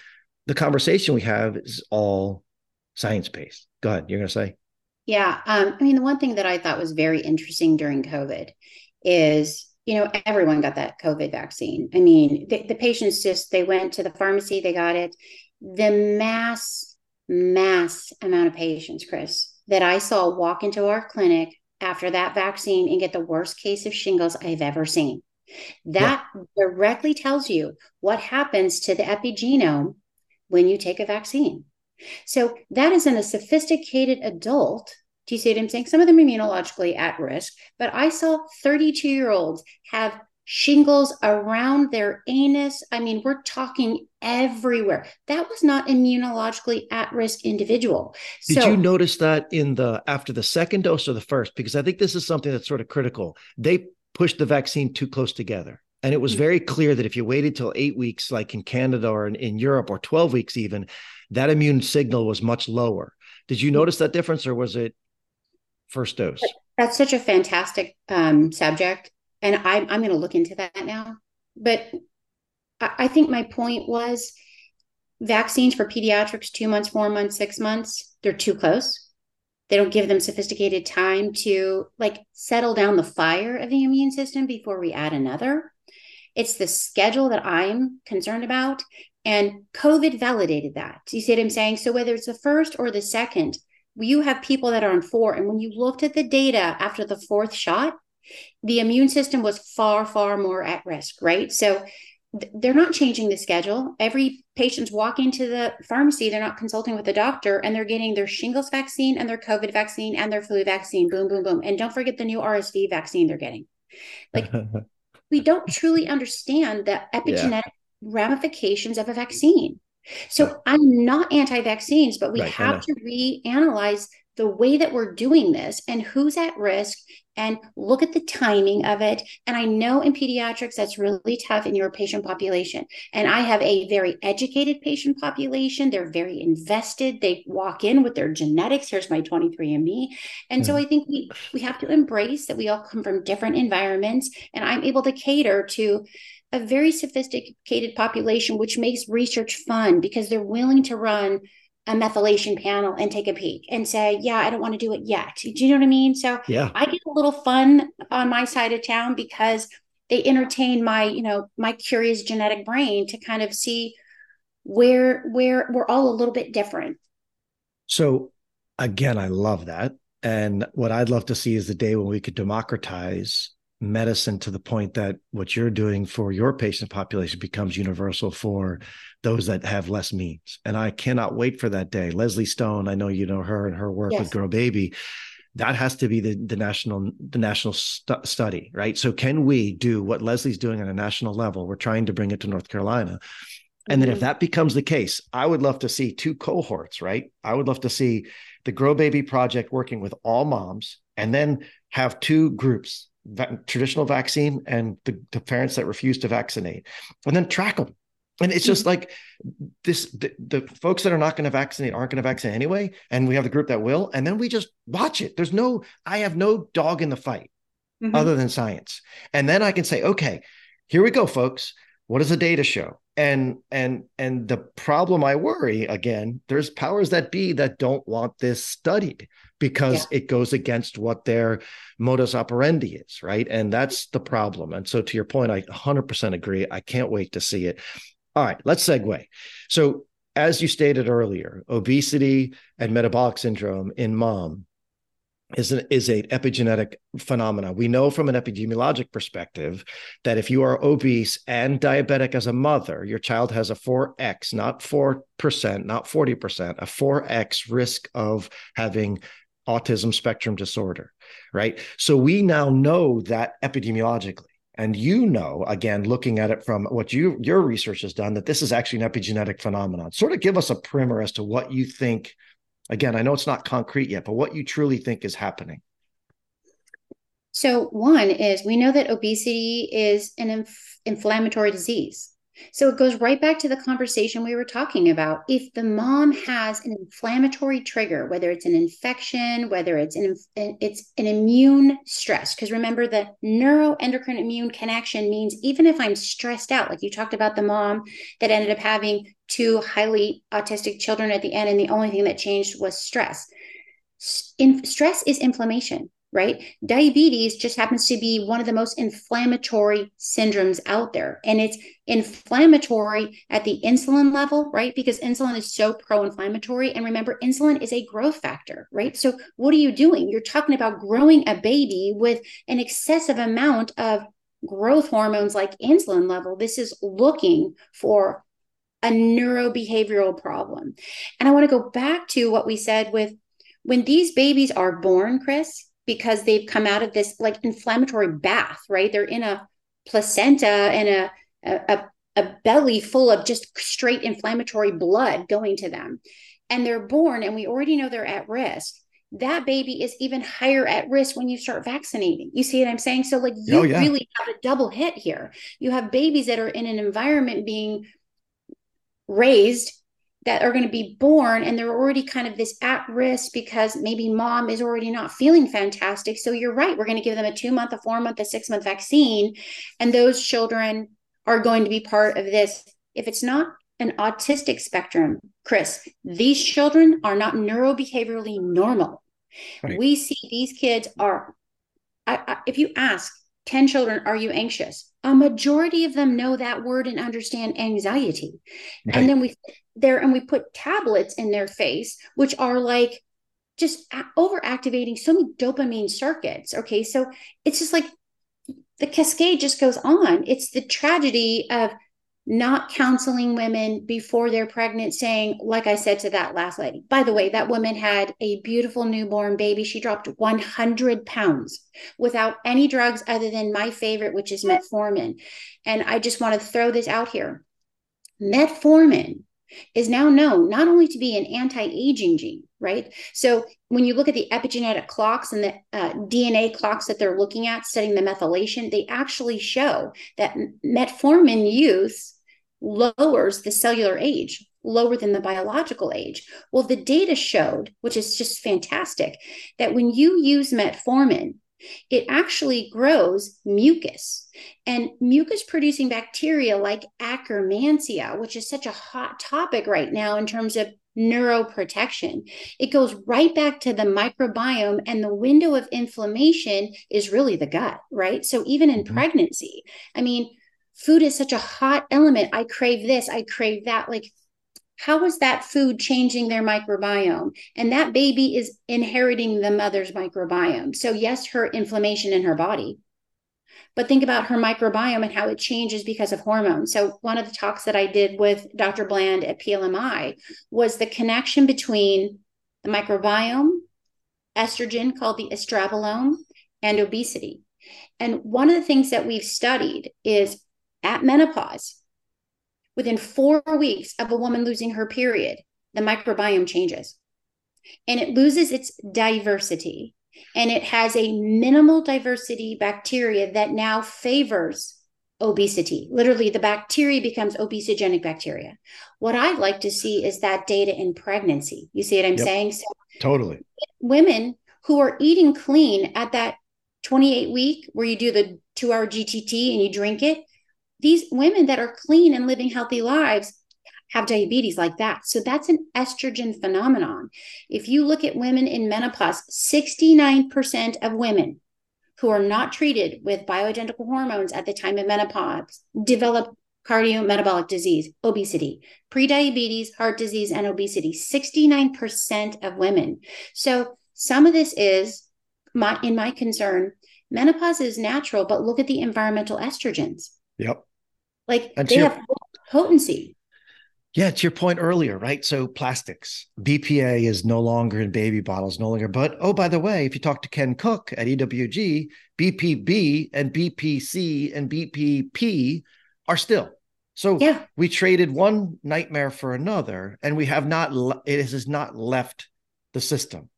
the conversation we have is all science based go ahead you're going to say? Yeah um, i mean the one thing that i thought was very interesting during covid is you know everyone got that covid vaccine. I mean the, the patients just they went to the pharmacy they got it the mass, mass amount of patients, Chris, that I saw walk into our clinic after that vaccine and get the worst case of shingles I've ever seen. That yeah. directly tells you what happens to the epigenome when you take a vaccine. So that is in a sophisticated adult. Do you see what I'm saying? Some of them are immunologically at risk, but I saw 32 year olds have shingles around their anus. I mean, we're talking everywhere. That was not immunologically at risk individual. Did so, you notice that in the after the second dose or the first? Because I think this is something that's sort of critical. They pushed the vaccine too close together. And it was mm. very clear that if you waited till eight weeks, like in Canada or in, in Europe, or 12 weeks even, that immune signal was much lower. Did you mm. notice that difference or was it first dose? That's such a fantastic um, subject and I, I'm going to look into that now. But I, I think my point was vaccines for pediatrics, two months, four months, six months, they're too close. They don't give them sophisticated time to like settle down the fire of the immune system before we add another. It's the schedule that I'm concerned about. And COVID validated that. You see what I'm saying? So whether it's the first or the second, you have people that are on four. And when you looked at the data after the fourth shot, the immune system was far, far more at risk, right? So they're not changing the schedule. Every patient's walking to the pharmacy, they're not consulting with the doctor, and they're getting their shingles vaccine and their COVID vaccine and their flu vaccine. Boom, boom, boom. And don't forget the new RSV vaccine they're getting. Like, we don't truly understand the epigenetic yeah. ramifications of a vaccine. So I'm not anti-vaccines, but we right, have to reanalyze the way that we're doing this and who's at risk and look at the timing of it. And I know in pediatrics that's really tough in your patient population. And I have a very educated patient population. They're very invested. They walk in with their genetics. Here's my 23andMe. And so hmm. I think we we have to embrace that we all come from different environments and I'm able to cater to a very sophisticated population, which makes research fun because they're willing to run a methylation panel and take a peek and say, yeah, I don't want to do it yet. Do you know what I mean? So yeah. I get a little fun on my side of town because they entertain my, you know, my curious genetic brain to kind of see where where we're all a little bit different. So again, I love that. And what I'd love to see is the day when we could democratize medicine to the point that what you're doing for your patient population becomes universal for those that have less means. And I cannot wait for that day. Leslie Stone, I know you know her and her work yes. with Grow Baby. That has to be the, the national the national stu- study, right? So can we do what Leslie's doing on a national level? We're trying to bring it to North Carolina. And then if mm-hmm. that becomes the case, I would love to see two cohorts, right? I would love to see the Grow Baby project working with all moms and then have two groups va- traditional vaccine and the, the, parents that refuse to vaccinate, and then track them. And it's just hmm. like this: the, the folks that are not going to vaccinate aren't going to vaccinate anyway, and we have the group that will, and then we just watch it. There's no, I have no dog in the fight mm-hmm. other than science, and then I can say, okay, here we go, folks. What does the data show? and and and the problem i worry again there's powers that be that don't want this studied because yeah. it goes against what their modus operandi is right and that's the problem and so to your point i 100% agree i can't wait to see it all right let's segue so as you stated earlier obesity and metabolic syndrome in mom is an is a epigenetic phenomena. We know from an epidemiologic perspective that if you are obese and diabetic as a mother, your child has a 4x, not 4%, not 40%, a 4x risk of having autism spectrum disorder, right? So we now know that epidemiologically. And you know, again, looking at it from what you your research has done, that this is actually an epigenetic phenomenon. Sort of give us a primer as to what you think. Again, I know it's not concrete yet, but what you truly think is happening. So, one is we know that obesity is an inf- inflammatory disease. So it goes right back to the conversation we were talking about. If the mom has an inflammatory trigger, whether it's an infection, whether it's an it's an immune stress, because remember the neuroendocrine immune connection means even if I'm stressed out, like you talked about the mom that ended up having two highly autistic children at the end, and the only thing that changed was stress. In, stress is inflammation right? Diabetes just happens to be one of the most inflammatory syndromes out there. And it's inflammatory at the insulin level, right? Because insulin is so pro inflammatory. And remember, insulin is a growth factor, right? So, what are you doing? You're talking about growing a baby with an excessive amount of growth hormones like insulin level. This is looking for a neurobehavioral problem. And I want to go back to what we said with when these babies are born, Chris, because they've come out of this like inflammatory bath, right? They're in a placenta and a, a, a belly full of just straight inflammatory blood going to them. And they're born, and we already know they're at risk. That baby is even higher at risk when you start vaccinating. You see what I'm saying? So, like, you oh, yeah. really have a double hit here. You have babies that are in an environment being raised that are going to be born and they're already kind of this at risk because maybe mom is already not feeling fantastic. So you're right. We're going to give them a two month, a four month, a six month vaccine. And those children are going to be part of this. If it's not an autistic spectrum, Chris, these children are not neurobehaviorally normal. Right. We see these kids are, I, I, if you ask 10 children, are you anxious? A majority of them know that word and understand anxiety. Right. And then we there and we put tablets in their face, which are like just overactivating so many dopamine circuits. Okay. So it's just like the cascade just goes on. It's the tragedy of not counseling women before they're pregnant, saying, like I said to that last lady, by the way, that woman had a beautiful newborn baby. She dropped 100 pounds without any drugs other than my favorite, which is metformin. And I just want to throw this out here metformin is now known not only to be an anti-aging gene right? So when you look at the epigenetic clocks and the uh, dna clocks that they're looking at studying the methylation they actually show that metformin use lowers the cellular age lower than the biological age. Well the data showed which is just fantastic that when you use metformin it actually grows mucus and mucus producing bacteria like Akkermansia, which is such a hot topic right now in terms of neuroprotection. It goes right back to the microbiome, and the window of inflammation is really the gut, right? So even in mm-hmm. pregnancy, I mean, food is such a hot element. I crave this, I crave that. Like how is that food changing their microbiome? And that baby is inheriting the mother's microbiome. So, yes, her inflammation in her body, but think about her microbiome and how it changes because of hormones. So, one of the talks that I did with Dr. Bland at PLMI was the connection between the microbiome, estrogen called the estrobolome, and obesity. And one of the things that we've studied is at menopause, within four weeks of a woman losing her period, the microbiome changes and it loses its diversity. And it has a minimal diversity bacteria that now favors obesity. Literally, the bacteria becomes obesogenic bacteria. What I'd like to see is that data in pregnancy. You see what I'm yep. saying? So, totally. Women who are eating clean at that 28 week where you do the two hour GTT and you drink it, these women that are clean and living healthy lives have diabetes like that. So that's an estrogen phenomenon. If you look at women in menopause, 69% of women who are not treated with bioidentical hormones at the time of menopause develop cardiometabolic disease, obesity, prediabetes, heart disease, and obesity. 69% of women. So some of this is my in my concern, menopause is natural, but look at the environmental estrogens. Yep. Like and they have potency. Yeah, to your point earlier, right? So plastics, BPA is no longer in baby bottles, no longer. But oh, by the way, if you talk to Ken Cook at EWG, BPB and BPC and BPP are still. So yeah. we traded one nightmare for another, and we have not. It has not left the system.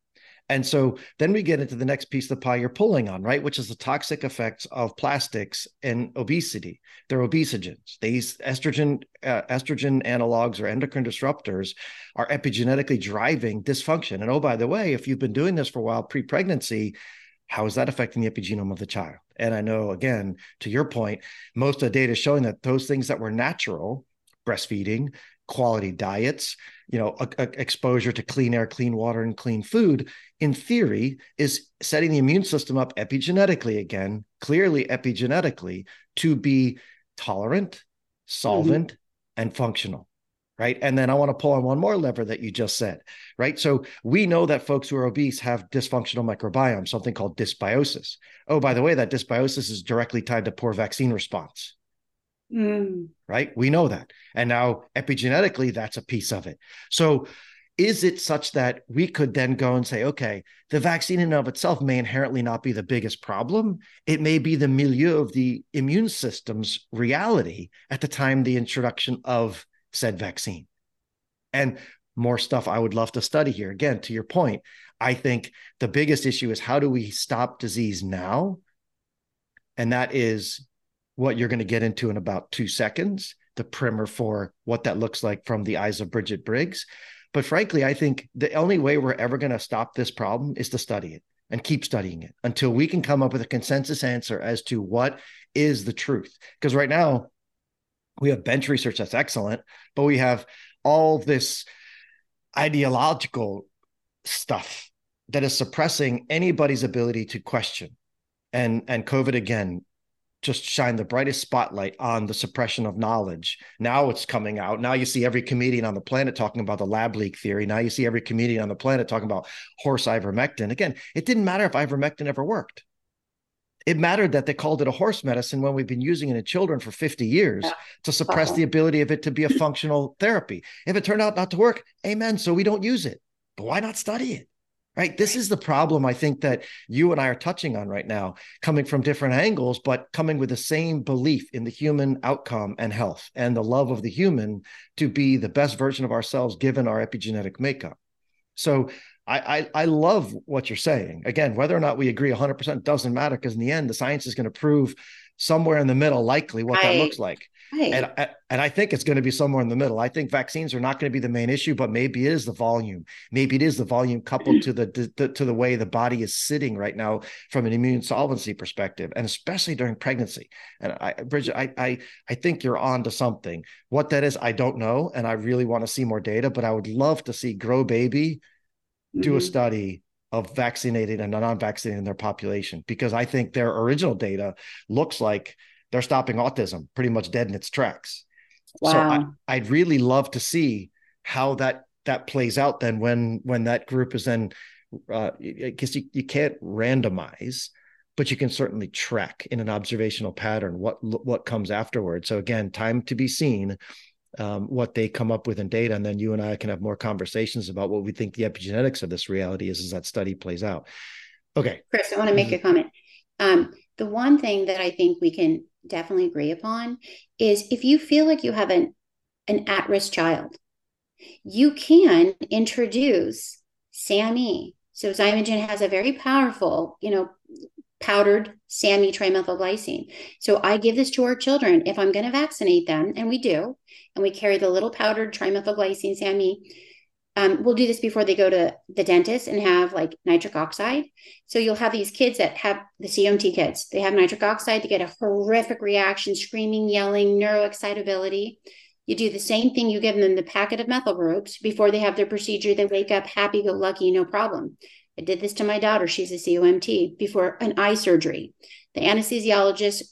And so then we get into the next piece of the pie you're pulling on, right? Which is the toxic effects of plastics and obesity. They're obesogens. These estrogen uh, estrogen analogs or endocrine disruptors are epigenetically driving dysfunction. And oh, by the way, if you've been doing this for a while pre-pregnancy, how is that affecting the epigenome of the child? And I know, again, to your point, most of the data is showing that those things that were natural, breastfeeding, quality diets, you know, a, a exposure to clean air, clean water, and clean food, in theory, is setting the immune system up epigenetically again, clearly epigenetically, to be tolerant, solvent, mm-hmm. and functional. Right. And then I want to pull on one more lever that you just said. Right. So we know that folks who are obese have dysfunctional microbiome, something called dysbiosis. Oh, by the way, that dysbiosis is directly tied to poor vaccine response. Mm. Right? We know that. And now epigenetically, that's a piece of it. So is it such that we could then go and say, okay, the vaccine in and of itself may inherently not be the biggest problem. It may be the milieu of the immune system's reality at the time the introduction of said vaccine. And more stuff I would love to study here. Again, to your point, I think the biggest issue is how do we stop disease now? And that is what you're going to get into in about two seconds, the primer for what that looks like from the eyes of Bridget Briggs. But frankly, I think the only way we're ever going to stop this problem is to study it and keep studying it until we can come up with a consensus answer as to what is the truth. Because right now, we have bench research that's excellent, but we have all this ideological stuff that is suppressing anybody's ability to question. And and COVID again just shine the brightest spotlight on the suppression of knowledge. Now it's coming out. Now you see every comedian on the planet talking about the lab leak theory. Now you see every comedian on the planet talking about horse ivermectin. Again, it didn't matter if ivermectin ever worked. It mattered that they called it a horse medicine when we've been using it in children for 50 years yeah. to suppress uh-huh. the ability of it to be a functional therapy. If it turned out not to work, amen. So we don't use it. But why not study it? Right this is the problem i think that you and i are touching on right now coming from different angles but coming with the same belief in the human outcome and health and the love of the human to be the best version of ourselves given our epigenetic makeup so I, I, I love what you're saying. Again, whether or not we agree 100% doesn't matter because in the end, the science is going to prove somewhere in the middle, likely what that looks like. Right. And, and I think it's going to be somewhere in the middle. I think vaccines are not going to be the main issue, but maybe it is the volume. Maybe it is the volume coupled to the, the to the way the body is sitting right now from an immune solvency perspective, and especially during pregnancy. And I, Bridget, I I I think you're on to something. What that is, I don't know, and I really want to see more data. But I would love to see Grow Baby do mm-hmm. a study of vaccinated and non-vaccinated in their population because I think their original data looks like they're stopping autism pretty much dead in its tracks. Wow. So I, I'd really love to see how that that plays out then when when that group is then uh, because you, you can't randomize but you can certainly track in an observational pattern what what comes afterward so again time to be seen um, what they come up with in data and then you and i can have more conversations about what we think the epigenetics of this reality is as that study plays out okay chris i want to make mm-hmm. a comment um, the one thing that i think we can definitely agree upon is if you feel like you have an, an at risk child, you can introduce SAMe. So Xymogen has a very powerful, you know, powdered SAMe trimethylglycine. So I give this to our children if I'm going to vaccinate them, and we do, and we carry the little powdered trimethylglycine SAMe um, we'll do this before they go to the dentist and have like nitric oxide. So you'll have these kids that have the COMT kids. They have nitric oxide. They get a horrific reaction, screaming, yelling, neuroexcitability. You do the same thing. You give them the packet of methyl groups before they have their procedure. They wake up happy go lucky, no problem. I did this to my daughter. She's a COMT before an eye surgery. The anesthesiologist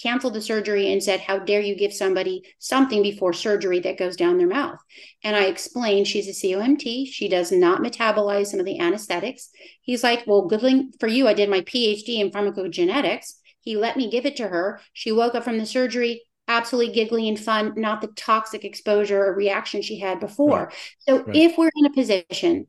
canceled the surgery and said, How dare you give somebody something before surgery that goes down their mouth? And I explained she's a COMT. She does not metabolize some of the anesthetics. He's like, Well, good thing for you. I did my PhD in pharmacogenetics. He let me give it to her. She woke up from the surgery absolutely giggly and fun, not the toxic exposure or reaction she had before. Right. So right. if we're in a position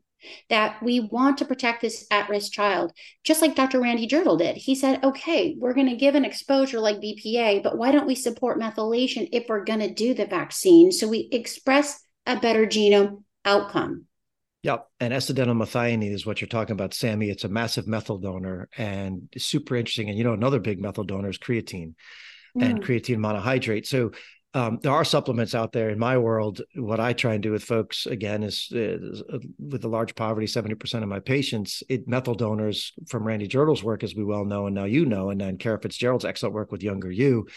that we want to protect this at-risk child, just like Dr. Randy Jirtle did. He said, okay, we're going to give an exposure like BPA, but why don't we support methylation if we're going to do the vaccine? So we express a better genome outcome. Yep. And S-adenosylmethionine is what you're talking about, Sammy. It's a massive methyl donor and super interesting. And you know, another big methyl donor is creatine mm. and creatine monohydrate. So um, there are supplements out there in my world. What I try and do with folks again is, is uh, with the large poverty, 70% of my patients, it methyl donors from Randy Jirtle's work, as we well know, and now you know, and then Kara Fitzgerald's excellent work with younger you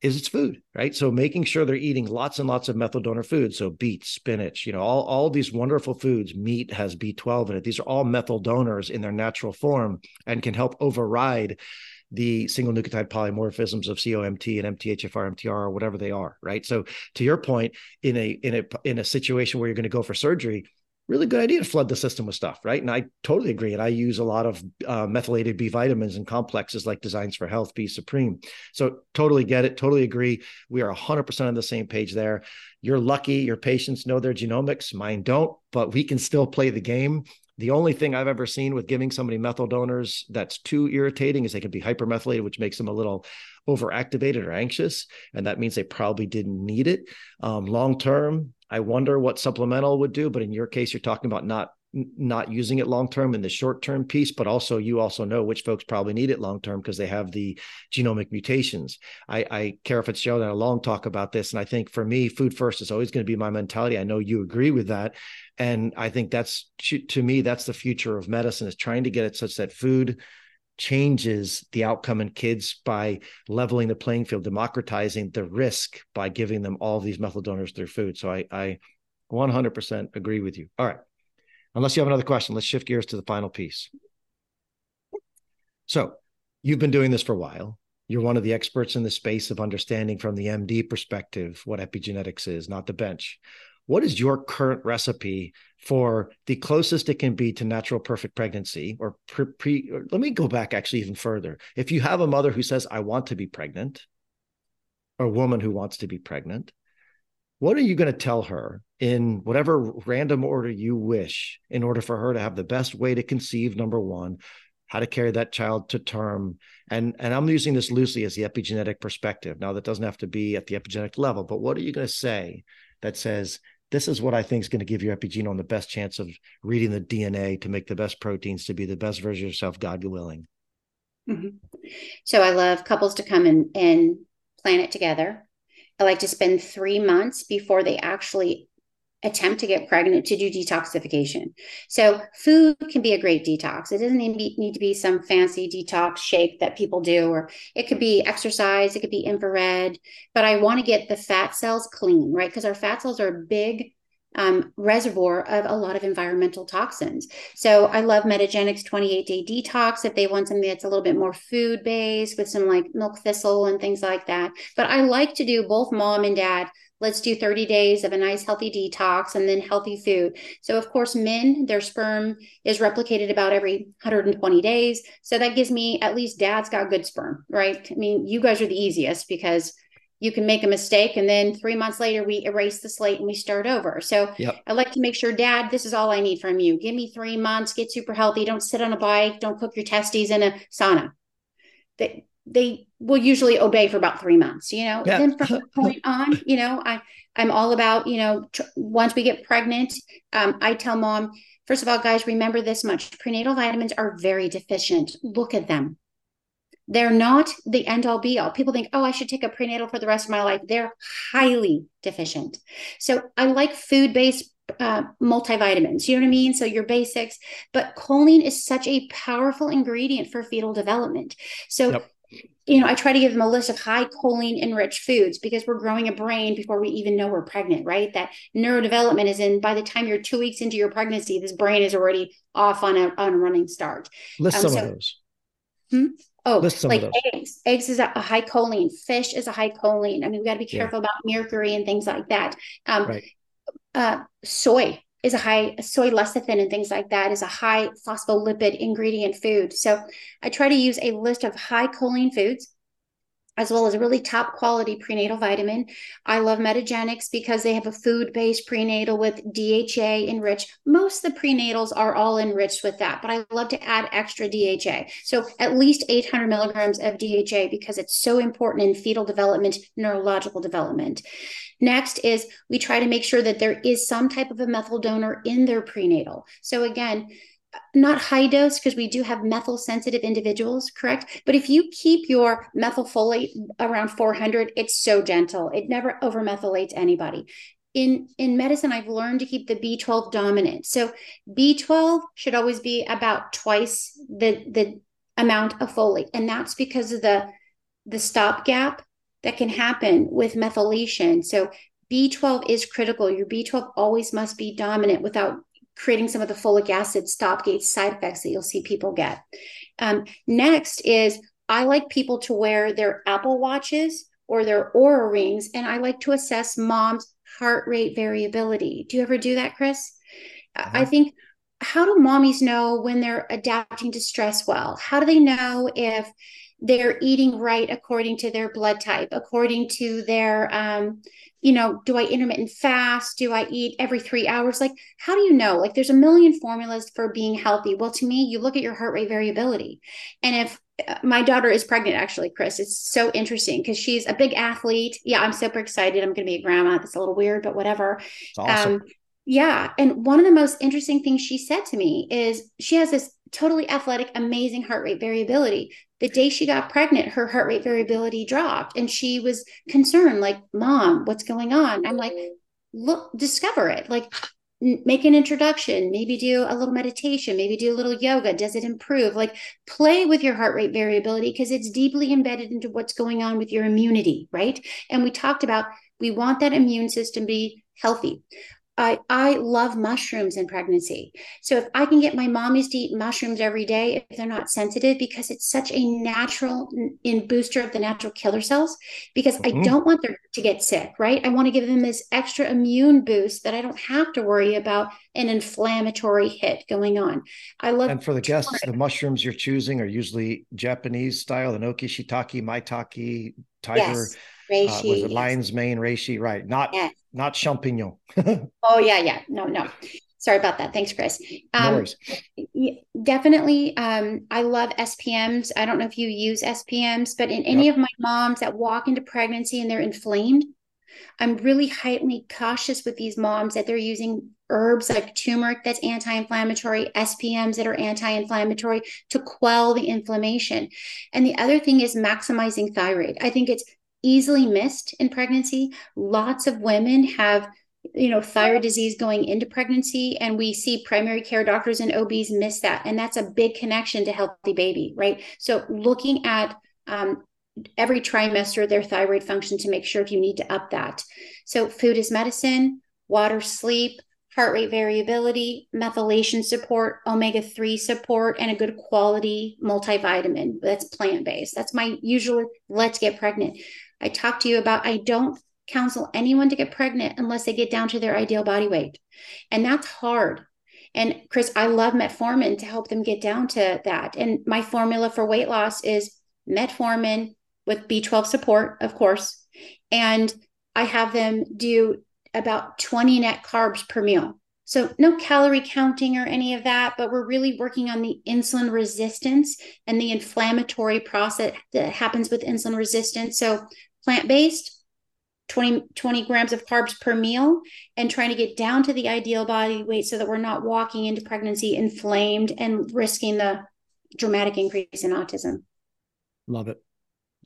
is it's food, right? So making sure they're eating lots and lots of methyl donor food. So beets, spinach, you know, all, all these wonderful foods. Meat has B12 in it. These are all methyl donors in their natural form and can help override the single nucleotide polymorphisms of COMT and MTHFR, MTR, or whatever they are, right? So to your point, in a in a in a situation where you're going to go for surgery, really good idea to flood the system with stuff, right? And I totally agree. And I use a lot of uh, methylated B vitamins and complexes like Designs for Health, B Supreme. So totally get it. Totally agree. We are 100% on the same page there. You're lucky. Your patients know their genomics. Mine don't, but we can still play the game. The only thing I've ever seen with giving somebody methyl donors that's too irritating is they can be hypermethylated, which makes them a little overactivated or anxious. And that means they probably didn't need it. Um, long term, I wonder what supplemental would do. But in your case, you're talking about not not using it long term in the short term piece, but also you also know which folks probably need it long term because they have the genomic mutations. I, I Kara Fitzgerald and a long talk about this, and I think for me, food first is always going to be my mentality. I know you agree with that, and I think that's to me that's the future of medicine is trying to get it such that food changes the outcome in kids by leveling the playing field, democratizing the risk by giving them all these methyl donors through food. So I, I 100% agree with you. All right. Unless you have another question, let's shift gears to the final piece. So, you've been doing this for a while. You're one of the experts in the space of understanding from the MD perspective what epigenetics is, not the bench. What is your current recipe for the closest it can be to natural perfect pregnancy or pre, pre or let me go back actually even further. If you have a mother who says I want to be pregnant, or a woman who wants to be pregnant, what are you going to tell her in whatever random order you wish in order for her to have the best way to conceive number one how to carry that child to term? And and i'm using this loosely as the epigenetic perspective. Now that doesn't have to be at the epigenetic level but what are you going to say that says this is what i think is going to give your epigenome the best chance of reading the dna to make the best proteins to be the best version of yourself god willing mm-hmm. so i love couples to come and and plan it together I like to spend three months before they actually attempt to get pregnant to do detoxification. So food can be a great detox. It doesn't need to be some fancy detox shake that people do, or it could be exercise, it could be infrared, but I want to get the fat cells clean, right? Because our fat cells are big um, reservoir of a lot of environmental toxins. So I love Metagenics 28 day detox if they want something that's a little bit more food based with some like milk thistle and things like that. But I like to do both mom and dad. Let's do 30 days of a nice healthy detox and then healthy food. So, of course, men, their sperm is replicated about every 120 days. So that gives me at least dad's got good sperm, right? I mean, you guys are the easiest because you can make a mistake and then three months later we erase the slate and we start over. So yep. i like to make sure dad this is all i need from you. Give me three months get super healthy don't sit on a bike don't cook your testes in a sauna. They they will usually obey for about three months you know? Yeah. then from that point on you know i i'm all about you know tr- once we get pregnant um, i tell mom first of all guys remember this much prenatal vitamins are very deficient. Look at them they're not the end all be all. People think, oh, I should take a prenatal for the rest of my life. They're highly deficient. So I like food based uh, multivitamins. You know what I mean? So your basics, but choline is such a powerful ingredient for fetal development. So, you know, I try to give them a list of high choline enriched foods because we're growing a brain before we even know we're pregnant, right? That neurodevelopment is in by the time you're two weeks into your pregnancy, this brain is already off on a on a running start. List um, some so, of those. Hmm? Oh, like eggs. Eggs is a, a, high choline. Fish is a high choline. I mean, we got to be careful yeah. about mercury and things like that. Um, right. uh, soy is a high soy lecithin and things like that is a high phospholipid ingredient food. So I try to use a list of high choline foods. As well as a really top quality prenatal vitamin. I love Metagenics because they have a food based prenatal with DHA enriched. Most the prenatals are all enriched with that, but I love to add extra DHA. So at least 800 milligrams of DHA because it's so important in fetal development, neurological development. Next is we try to make sure that there is some type of a methyl donor in their prenatal. So again, not high dose because we do have methyl sensitive individuals, correct? But if you keep your methylfolate around 400, it's so gentle. It never overmethylates anybody. In in medicine, I've learned to keep the B12 dominant. So B12 should always be about twice the the amount of folate, and that's because of the the stopgap that can happen with methylation. So B12 is critical. Your B12 always must be dominant without creating some of the folic acid stopgate side effects that you'll see people get. Um, next is I like people to wear their Apple watches or their Oura rings, and I like to assess mom's heart rate variability. Do you ever do that, Chris? I think how do mommies know when they're adapting to stress well? How do they know if they're eating right according to their blood type, according to their, um, you know, do I intermittent fast? Do I eat every three hours? Like, how do you know? Like, there's a million formulas for being healthy. Well, to me, you look at your heart rate variability. And if uh, my daughter is pregnant, actually, Chris, it's so interesting because she's a big athlete. Yeah, I'm super excited. I'm going to be a grandma. That's a little weird, but whatever. Awesome. Um, yeah. And one of the most interesting things she said to me is she has this totally athletic, amazing heart rate variability. The day she got pregnant, her heart rate variability dropped and she was concerned, like, Mom, what's going on? I'm like, mm-hmm. look, discover it. Like, make an introduction, maybe do a little meditation, maybe do a little yoga. Does it improve? Like, play with your heart rate variability because it's deeply embedded into what's going on with your immunity, right? And we talked about we want that immune system to be healthy. I, I love mushrooms in pregnancy. So if I can get my mommies to eat mushrooms every day, if they're not sensitive, because it's such a natural in booster of the natural killer cells, because mm-hmm. I don't want them to get sick, right? I want to give them this extra immune boost that I don't have to worry about an inflammatory hit going on. I love And for the guests, the mushrooms you're choosing are usually Japanese style, enoki, shiitake, maitake, tiger. Yes. Uh, was it lion's mane reishi right not yes not champignon. oh yeah, yeah. No, no. Sorry about that. Thanks, Chris. Um, no definitely. Um, I love SPMs. I don't know if you use SPMs, but in any yep. of my moms that walk into pregnancy and they're inflamed, I'm really highly cautious with these moms that they're using herbs like turmeric that's anti-inflammatory, SPMs that are anti-inflammatory to quell the inflammation. And the other thing is maximizing thyroid. I think it's easily missed in pregnancy. Lots of women have you know thyroid disease going into pregnancy and we see primary care doctors and obs miss that and that's a big connection to healthy baby right so looking at um, every trimester their thyroid function to make sure if you need to up that so food is medicine water sleep heart rate variability methylation support omega-3 support and a good quality multivitamin that's plant-based that's my usual let's get pregnant I talk to you about I don't counsel anyone to get pregnant unless they get down to their ideal body weight. And that's hard. And Chris, I love metformin to help them get down to that. And my formula for weight loss is metformin with B12 support, of course. And I have them do about 20 net carbs per meal. So, no calorie counting or any of that, but we're really working on the insulin resistance and the inflammatory process that happens with insulin resistance. So, plant based, 20, 20 grams of carbs per meal, and trying to get down to the ideal body weight so that we're not walking into pregnancy inflamed and risking the dramatic increase in autism. Love it.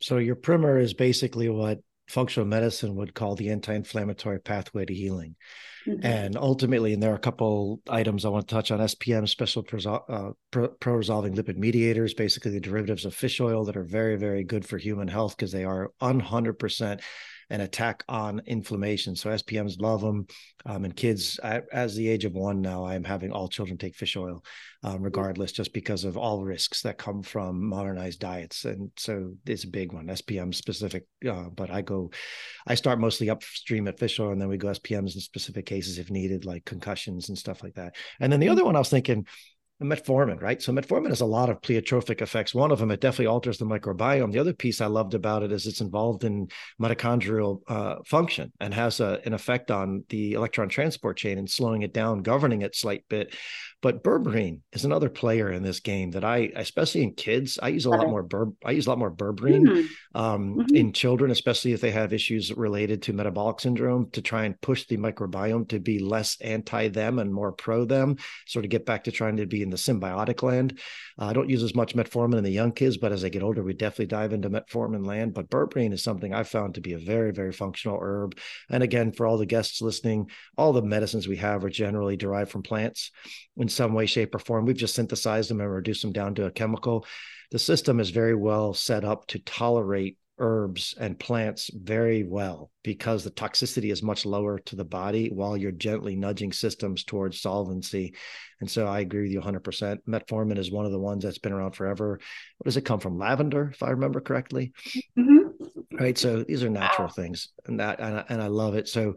So, your primer is basically what functional medicine would call the anti-inflammatory pathway to healing. Mm-hmm. And ultimately, and there are a couple items I want to touch on SPM, special uh, pro resolving lipid mediators, basically the derivatives of fish oil that are very, very good for human health because they are 100% an attack on inflammation. So SPMs love them. Um, and kids, as the age of one now, I'm having all children take fish oil, um, mm-hmm. regardless, just because of all risks that come from modernized diets. And so it's a big one, SPM specific. Uh, but I go, I start mostly upstream at fish oil, and then we go SPMs in specific cases if needed, like concussions and stuff like that. And then the other one I was thinking, metformin, right? So metformin has a lot of pleiotropic effects. One of them, it definitely alters the microbiome. The other piece I loved about it is it's involved in mitochondrial uh, function and has a, an effect on the electron transport chain and slowing it down, governing it slight bit. But berberine is another player in this game that I, especially in kids, I use a lot more berb. I use a lot more berberine mm-hmm. Um, mm-hmm. in children, especially if they have issues related to metabolic syndrome, to try and push the microbiome to be less anti them and more pro them, sort of get back to trying to be in the symbiotic land. Uh, I don't use as much metformin in the young kids, but as they get older, we definitely dive into metformin land. But berberine is something I've found to be a very, very functional herb. And again, for all the guests listening, all the medicines we have are generally derived from plants in some way, shape, or form. We've just synthesized them and reduced them down to a chemical. The system is very well set up to tolerate herbs and plants very well because the toxicity is much lower to the body while you're gently nudging systems towards solvency. And so I agree with you 100%. Metformin is one of the ones that's been around forever. What does it come from? Lavender, if I remember correctly. Mm-hmm. Right. So these are natural wow. things and that, and I, and I love it. So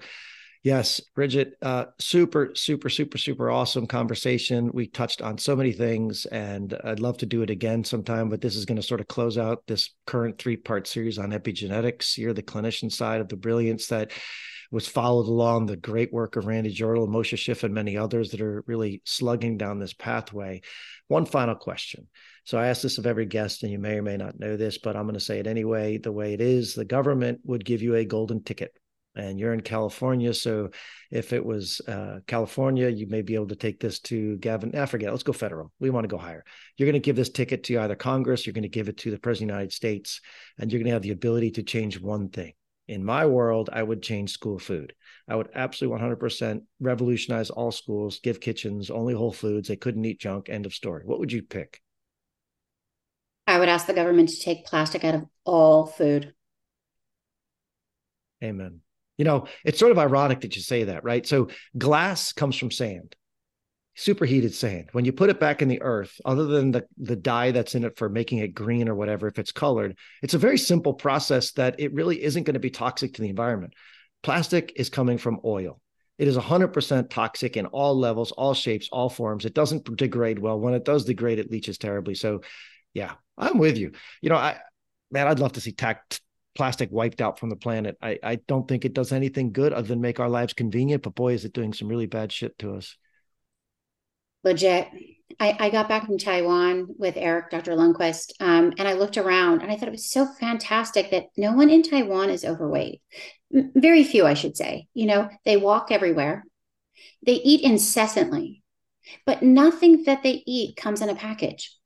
Yes, Bridget, uh, super, super, super, super awesome conversation. We touched on so many things, and I'd love to do it again sometime. But this is going to sort of close out this current three part series on epigenetics. You're the clinician side of the brilliance that was followed along the great work of Randy Jirtle, Moshe Szyf, and many others that are really slugging down this pathway. One final question. So I ask this of every guest, and you may or may not know this, but I'm going to say it anyway. The way it is, the government would give you a golden ticket and you're in California. So if it was uh, California, you may be able to take this to Gavin. I ah, forget. Let's go federal. We want to go higher. You're going to give this ticket to either Congress, you're going to give it to the President of the United States, and you're going to have the ability to change one thing. In my world, I would change school food. I would absolutely 100% revolutionize all schools, give kitchens only whole foods. They couldn't eat junk. End of story. What would you pick? I would ask the government to take plastic out of all food. Amen. You know, it's sort of ironic that you say that, right? So glass comes from sand, superheated sand. When you put it back in the earth, other than the, the dye that's in it for making it green or whatever, if it's colored, it's a very simple process that it really isn't going to be toxic to the environment. Plastic is coming from oil. It is 100% toxic in all levels, all shapes, all forms. It doesn't degrade well. When it does degrade, it leaches terribly. So, yeah, I'm with you. You know, I man, I'd love to see tact plastic wiped out from the planet. I, I don't think it does anything good other than make our lives convenient, but boy, is it doing some really bad shit to us. Legit. I, I got back from Taiwan with Eric, Dr. Lundquist, um, and I looked around and I thought it was so fantastic that no one in Taiwan is overweight. Very few, I should say. You know, they walk everywhere, they eat incessantly, but nothing that they eat comes in a package.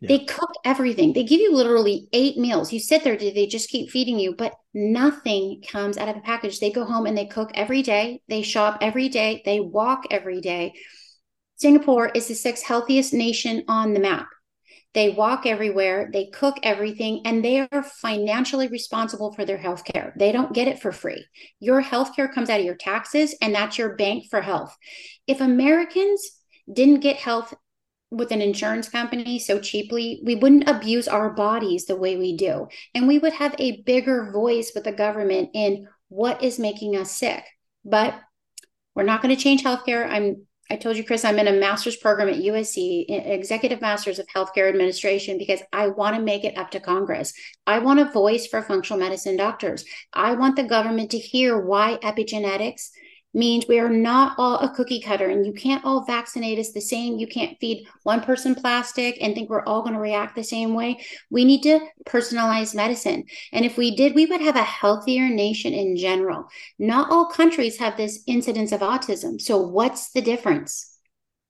Yeah. They cook everything. They give you literally eight meals. You sit there, they just keep feeding you, but nothing comes out of the package. They go home and they cook every day. They shop every day. They walk every day. Singapore is the sixth healthiest nation on the map. They walk everywhere, they cook everything, and they are financially responsible for their health care. They don't get it for free. Your health care comes out of your taxes, and that's your bank for health. If Americans didn't get health with an insurance company so cheaply, we wouldn't abuse our bodies the way we do. And we would have a bigger voice with the government in what is making us sick. But we're not going to change healthcare. I'm I told you, Chris, I'm in a master's program at USC, Executive Masters of Healthcare Administration, because I want to make it up to Congress. I want a voice for functional medicine doctors. I want the government to hear why epigenetics means we are not all a cookie cutter and you can't all vaccinate us the same. You can't feed one person plastic and think we're all going to react the same way. We need to personalize medicine. And if we did, we would have a healthier nation in general. Not all countries have this incidence of autism. So what's the difference?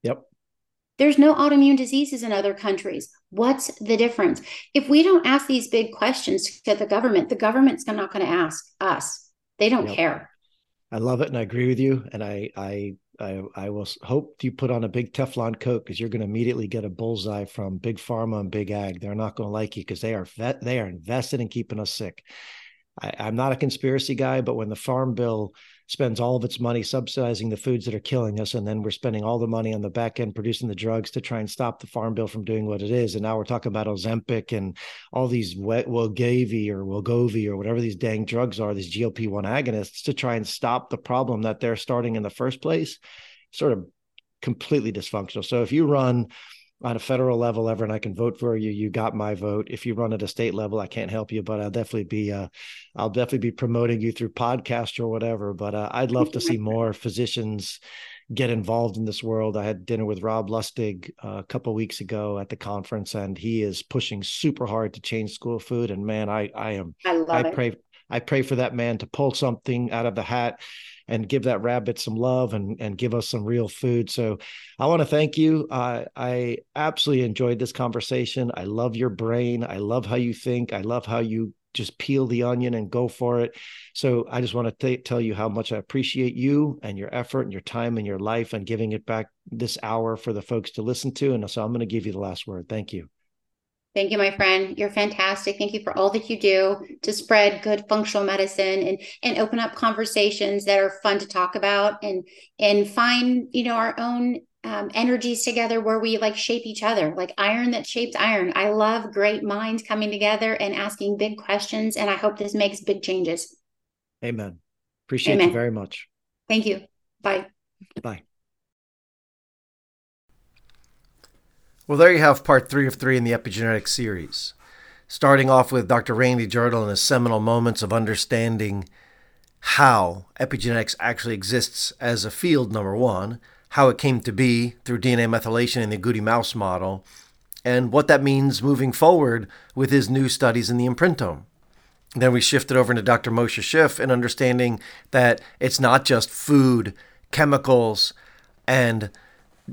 Yep. There's no autoimmune diseases in other countries. What's the difference? If we don't ask these big questions to the government, the government's not going to ask us. They don't yep. care. I love it, and I agree with you. And I, I, I, I will hope you put on a big Teflon coat because you're going to immediately get a bullseye from big pharma and big ag. They're not going to like you because they are vet, they are invested in keeping us sick. I, I'm not a conspiracy guy, but when the farm bill spends all of its money subsidizing the foods that are killing us, and then we're spending all the money on the back end producing the drugs to try and stop the farm bill from doing what it is. And now we're talking about Ozempic and all these Wegovy or Wegovy or whatever these dang drugs are, these GLP one agonists, to try and stop the problem that they're starting in the first place. Sort of completely dysfunctional. So if you run on a federal level ever and I can vote for you, you got my vote. If you run at a state level, I can't help you, but I'll definitely be uh, I'll definitely be promoting you through podcast or whatever. But uh, I'd love to see more physicians get involved in this world. I had dinner with Rob Lustig uh, a couple weeks ago at the conference, and he is pushing super hard to change school food. And man, I I am I, I pray I pray for that man to pull something out of the hat and give that rabbit some love and and give us some real food. So I want to thank you. Uh, I absolutely enjoyed this conversation. I love your brain. I love how you think. I love how you just peel the onion and go for it. So I just want to tell you how much I appreciate you and your effort and your time and your life and giving it back this hour for the folks to listen to. And so I'm going to give you the last word. Thank you. Thank you, my friend. You're fantastic. Thank you for all that you do to spread good functional medicine and and open up conversations that are fun to talk about and and find you know our own um, energies together where we like shape each other, like iron that shapes iron. I love great minds coming together and asking big questions, and I hope this makes big changes. Amen. Appreciate Amen. you very much. Thank you. Bye. Bye. Well, there you have part three of three in the epigenetic series. Starting off with Dr. Randy Jirtle and his seminal moments of understanding how epigenetics actually exists as a field, number one, how it came to be through DNA methylation in the Agouti mouse model, and what that means moving forward with his new studies in the imprintome. Then we shifted over into Dr. Moshe Szyf and understanding that it's not just food, chemicals, and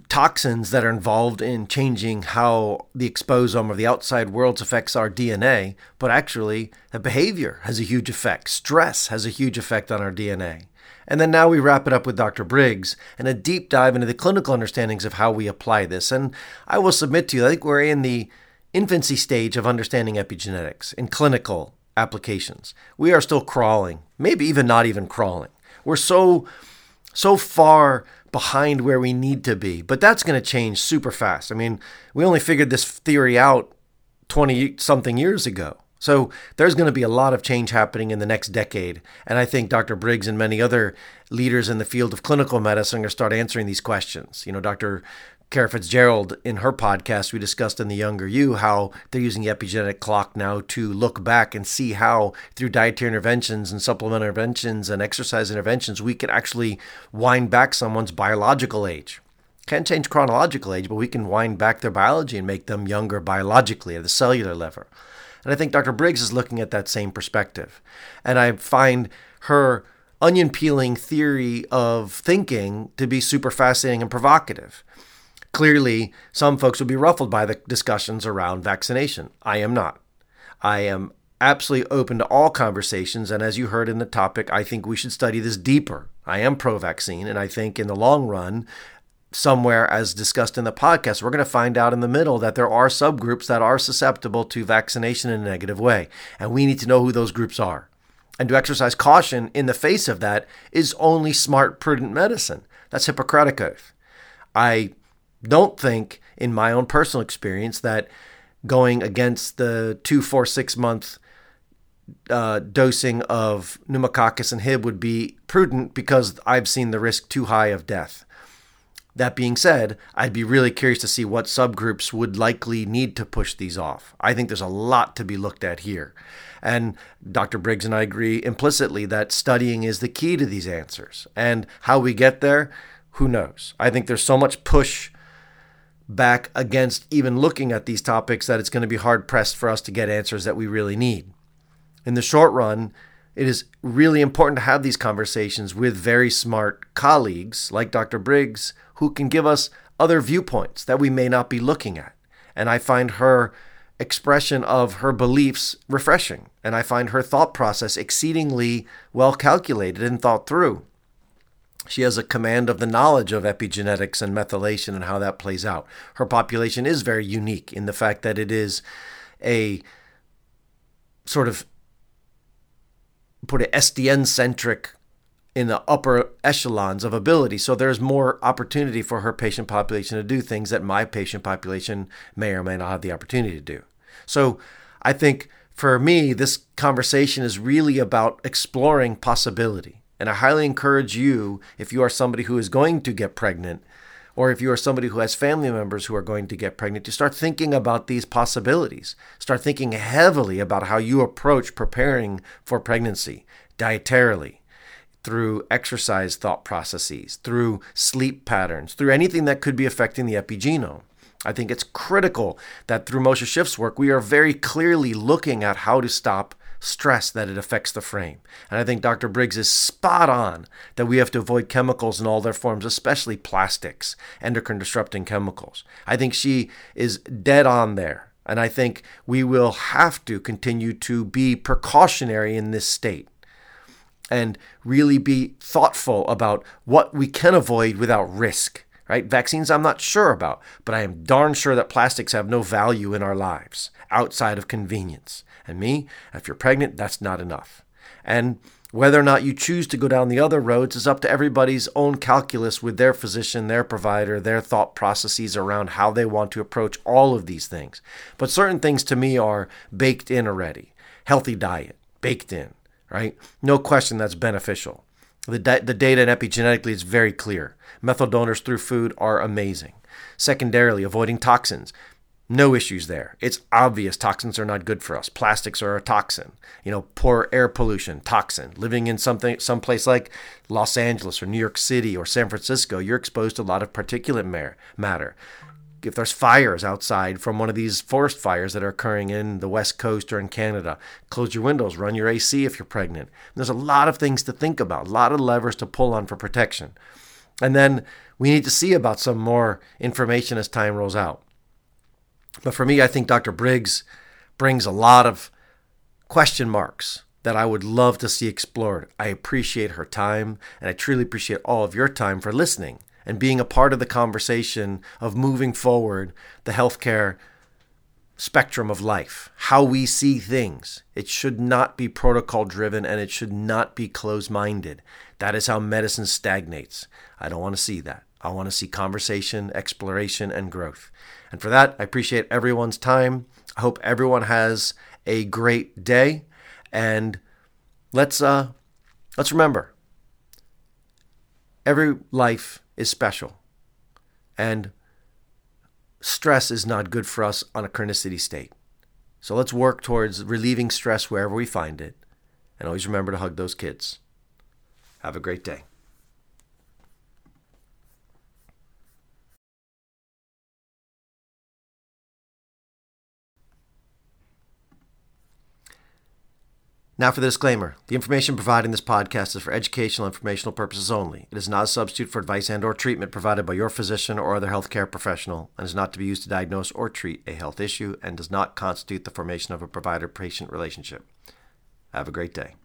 toxins that are involved in changing how the exposome or the outside world affects our DNA, but actually the behavior has a huge effect. Stress has a huge effect on our DNA. And then now we wrap it up with Dr. Briggs and a deep dive into the clinical understandings of how we apply this. And I will submit to you, I think we're in the infancy stage of understanding epigenetics in clinical applications. We are still crawling, maybe even not even crawling. We're so so far behind where we need to be. But that's going to change super fast. I mean, we only figured this theory out 20 something years ago. So there's going to be a lot of change happening in the next decade. And I think Dr. Briggs and many other leaders in the field of clinical medicine are going to start answering these questions. You know, Dr. Kara Fitzgerald, in her podcast, we discussed in The Younger You how they're using the epigenetic clock now to look back and see how, through dietary interventions and supplement interventions and exercise interventions, we can actually wind back someone's biological age. Can't change chronological age, but we can wind back their biology and make them younger biologically at the cellular level. And I think Dr. Briggs is looking at that same perspective. And I find her onion peeling theory of thinking to be super fascinating and provocative. Clearly, some folks will be ruffled by the discussions around vaccination. I am not. I am absolutely open to all conversations. And as you heard in the topic, I think we should study this deeper. I am pro vaccine. And I think in the long run, somewhere, as discussed in the podcast, we're going to find out in the middle that there are subgroups that are susceptible to vaccination in a negative way. And we need to know who those groups are. And to exercise caution in the face of that is only smart, prudent medicine. That's Hippocratic Oath. I don't think, in my own personal experience, that going against the two, four, six month uh, dosing of pneumococcus and Hib would be prudent because I've seen the risk too high of death. That being said, I'd be really curious to see what subgroups would likely need to push these off. I think there's a lot to be looked at here. And Dr. Briggs and I agree implicitly that studying is the key to these answers. And how we get there, who knows? I think there's so much push back against even looking at these topics that it's going to be hard pressed for us to get answers that we really need. In the short run, it is really important to have these conversations with very smart colleagues like Dr. Briggs who can give us other viewpoints that we may not be looking at. And I find her expression of her beliefs refreshing. And I find her thought process exceedingly well calculated and thought through she has a command of the knowledge of epigenetics and methylation and how that plays out. Her population is very unique in the fact that it is a sort of put it SDN centric in the upper echelons of ability. So there's more opportunity for her patient population to do things that my patient population may or may not have the opportunity to do. So I think for me, this conversation is really about exploring possibility. And I highly encourage you, if you are somebody who is going to get pregnant or if you are somebody who has family members who are going to get pregnant, to start thinking about these possibilities. Start thinking heavily about how you approach preparing for pregnancy dietarily, through exercise thought processes, through sleep patterns, through anything that could be affecting the epigenome. I think it's critical that through Moshe Szyf's work, we are very clearly looking at how to stop stress that it affects the frame. And I think Dr. Briggs is spot on that we have to avoid chemicals in all their forms, especially plastics, endocrine disrupting chemicals. I think she is dead on there. And I think we will have to continue to be precautionary in this state and really be thoughtful about what we can avoid without risk. Right? Vaccines, I'm not sure about, but I am darn sure that plastics have no value in our lives outside of convenience. And me, if you're pregnant, that's not enough. And whether or not you choose to go down the other roads is up to everybody's own calculus with their physician, their provider, their thought processes around how they want to approach all of these things. But certain things to me are baked in already. Healthy diet, baked in, right? No question that's beneficial. The, the data and epigenetically is very clear. Methyl donors through food are amazing. Secondarily, avoiding toxins. No issues there. It's obvious toxins are not good for us. Plastics are a toxin. You know, poor air pollution, toxin. Living in something someplace like Los Angeles or New York City or San Francisco, you're exposed to a lot of particulate matter. If there's fires outside from one of these forest fires that are occurring in the West Coast or in Canada, close your windows, run your AC if you're pregnant. There's a lot of things to think about, a lot of levers to pull on for protection. And then we need to see about some more information as time rolls out. But for me, I think Dr. Briggs brings a lot of question marks that I would love to see explored. I appreciate her time, and I truly appreciate all of your time for listening and being a part of the conversation of moving forward the healthcare spectrum of life, how we see things. It should not be protocol driven and it should not be closed minded. That is how medicine stagnates. I don't want to see that. I want to see conversation, exploration, and growth. And for that, I appreciate everyone's time. I hope everyone has a great day. And let's uh, let's remember, every life is special, and stress is not good for us on a chronicity state. So let's work towards relieving stress wherever we find it, and always remember to hug those kids. Have a great day. Now for the disclaimer. The information provided in this podcast is for educational informational purposes only. It is not a substitute for advice and or treatment provided by your physician or other healthcare professional and is not to be used to diagnose or treat a health issue and does not constitute the formation of a provider-patient relationship. Have a great day.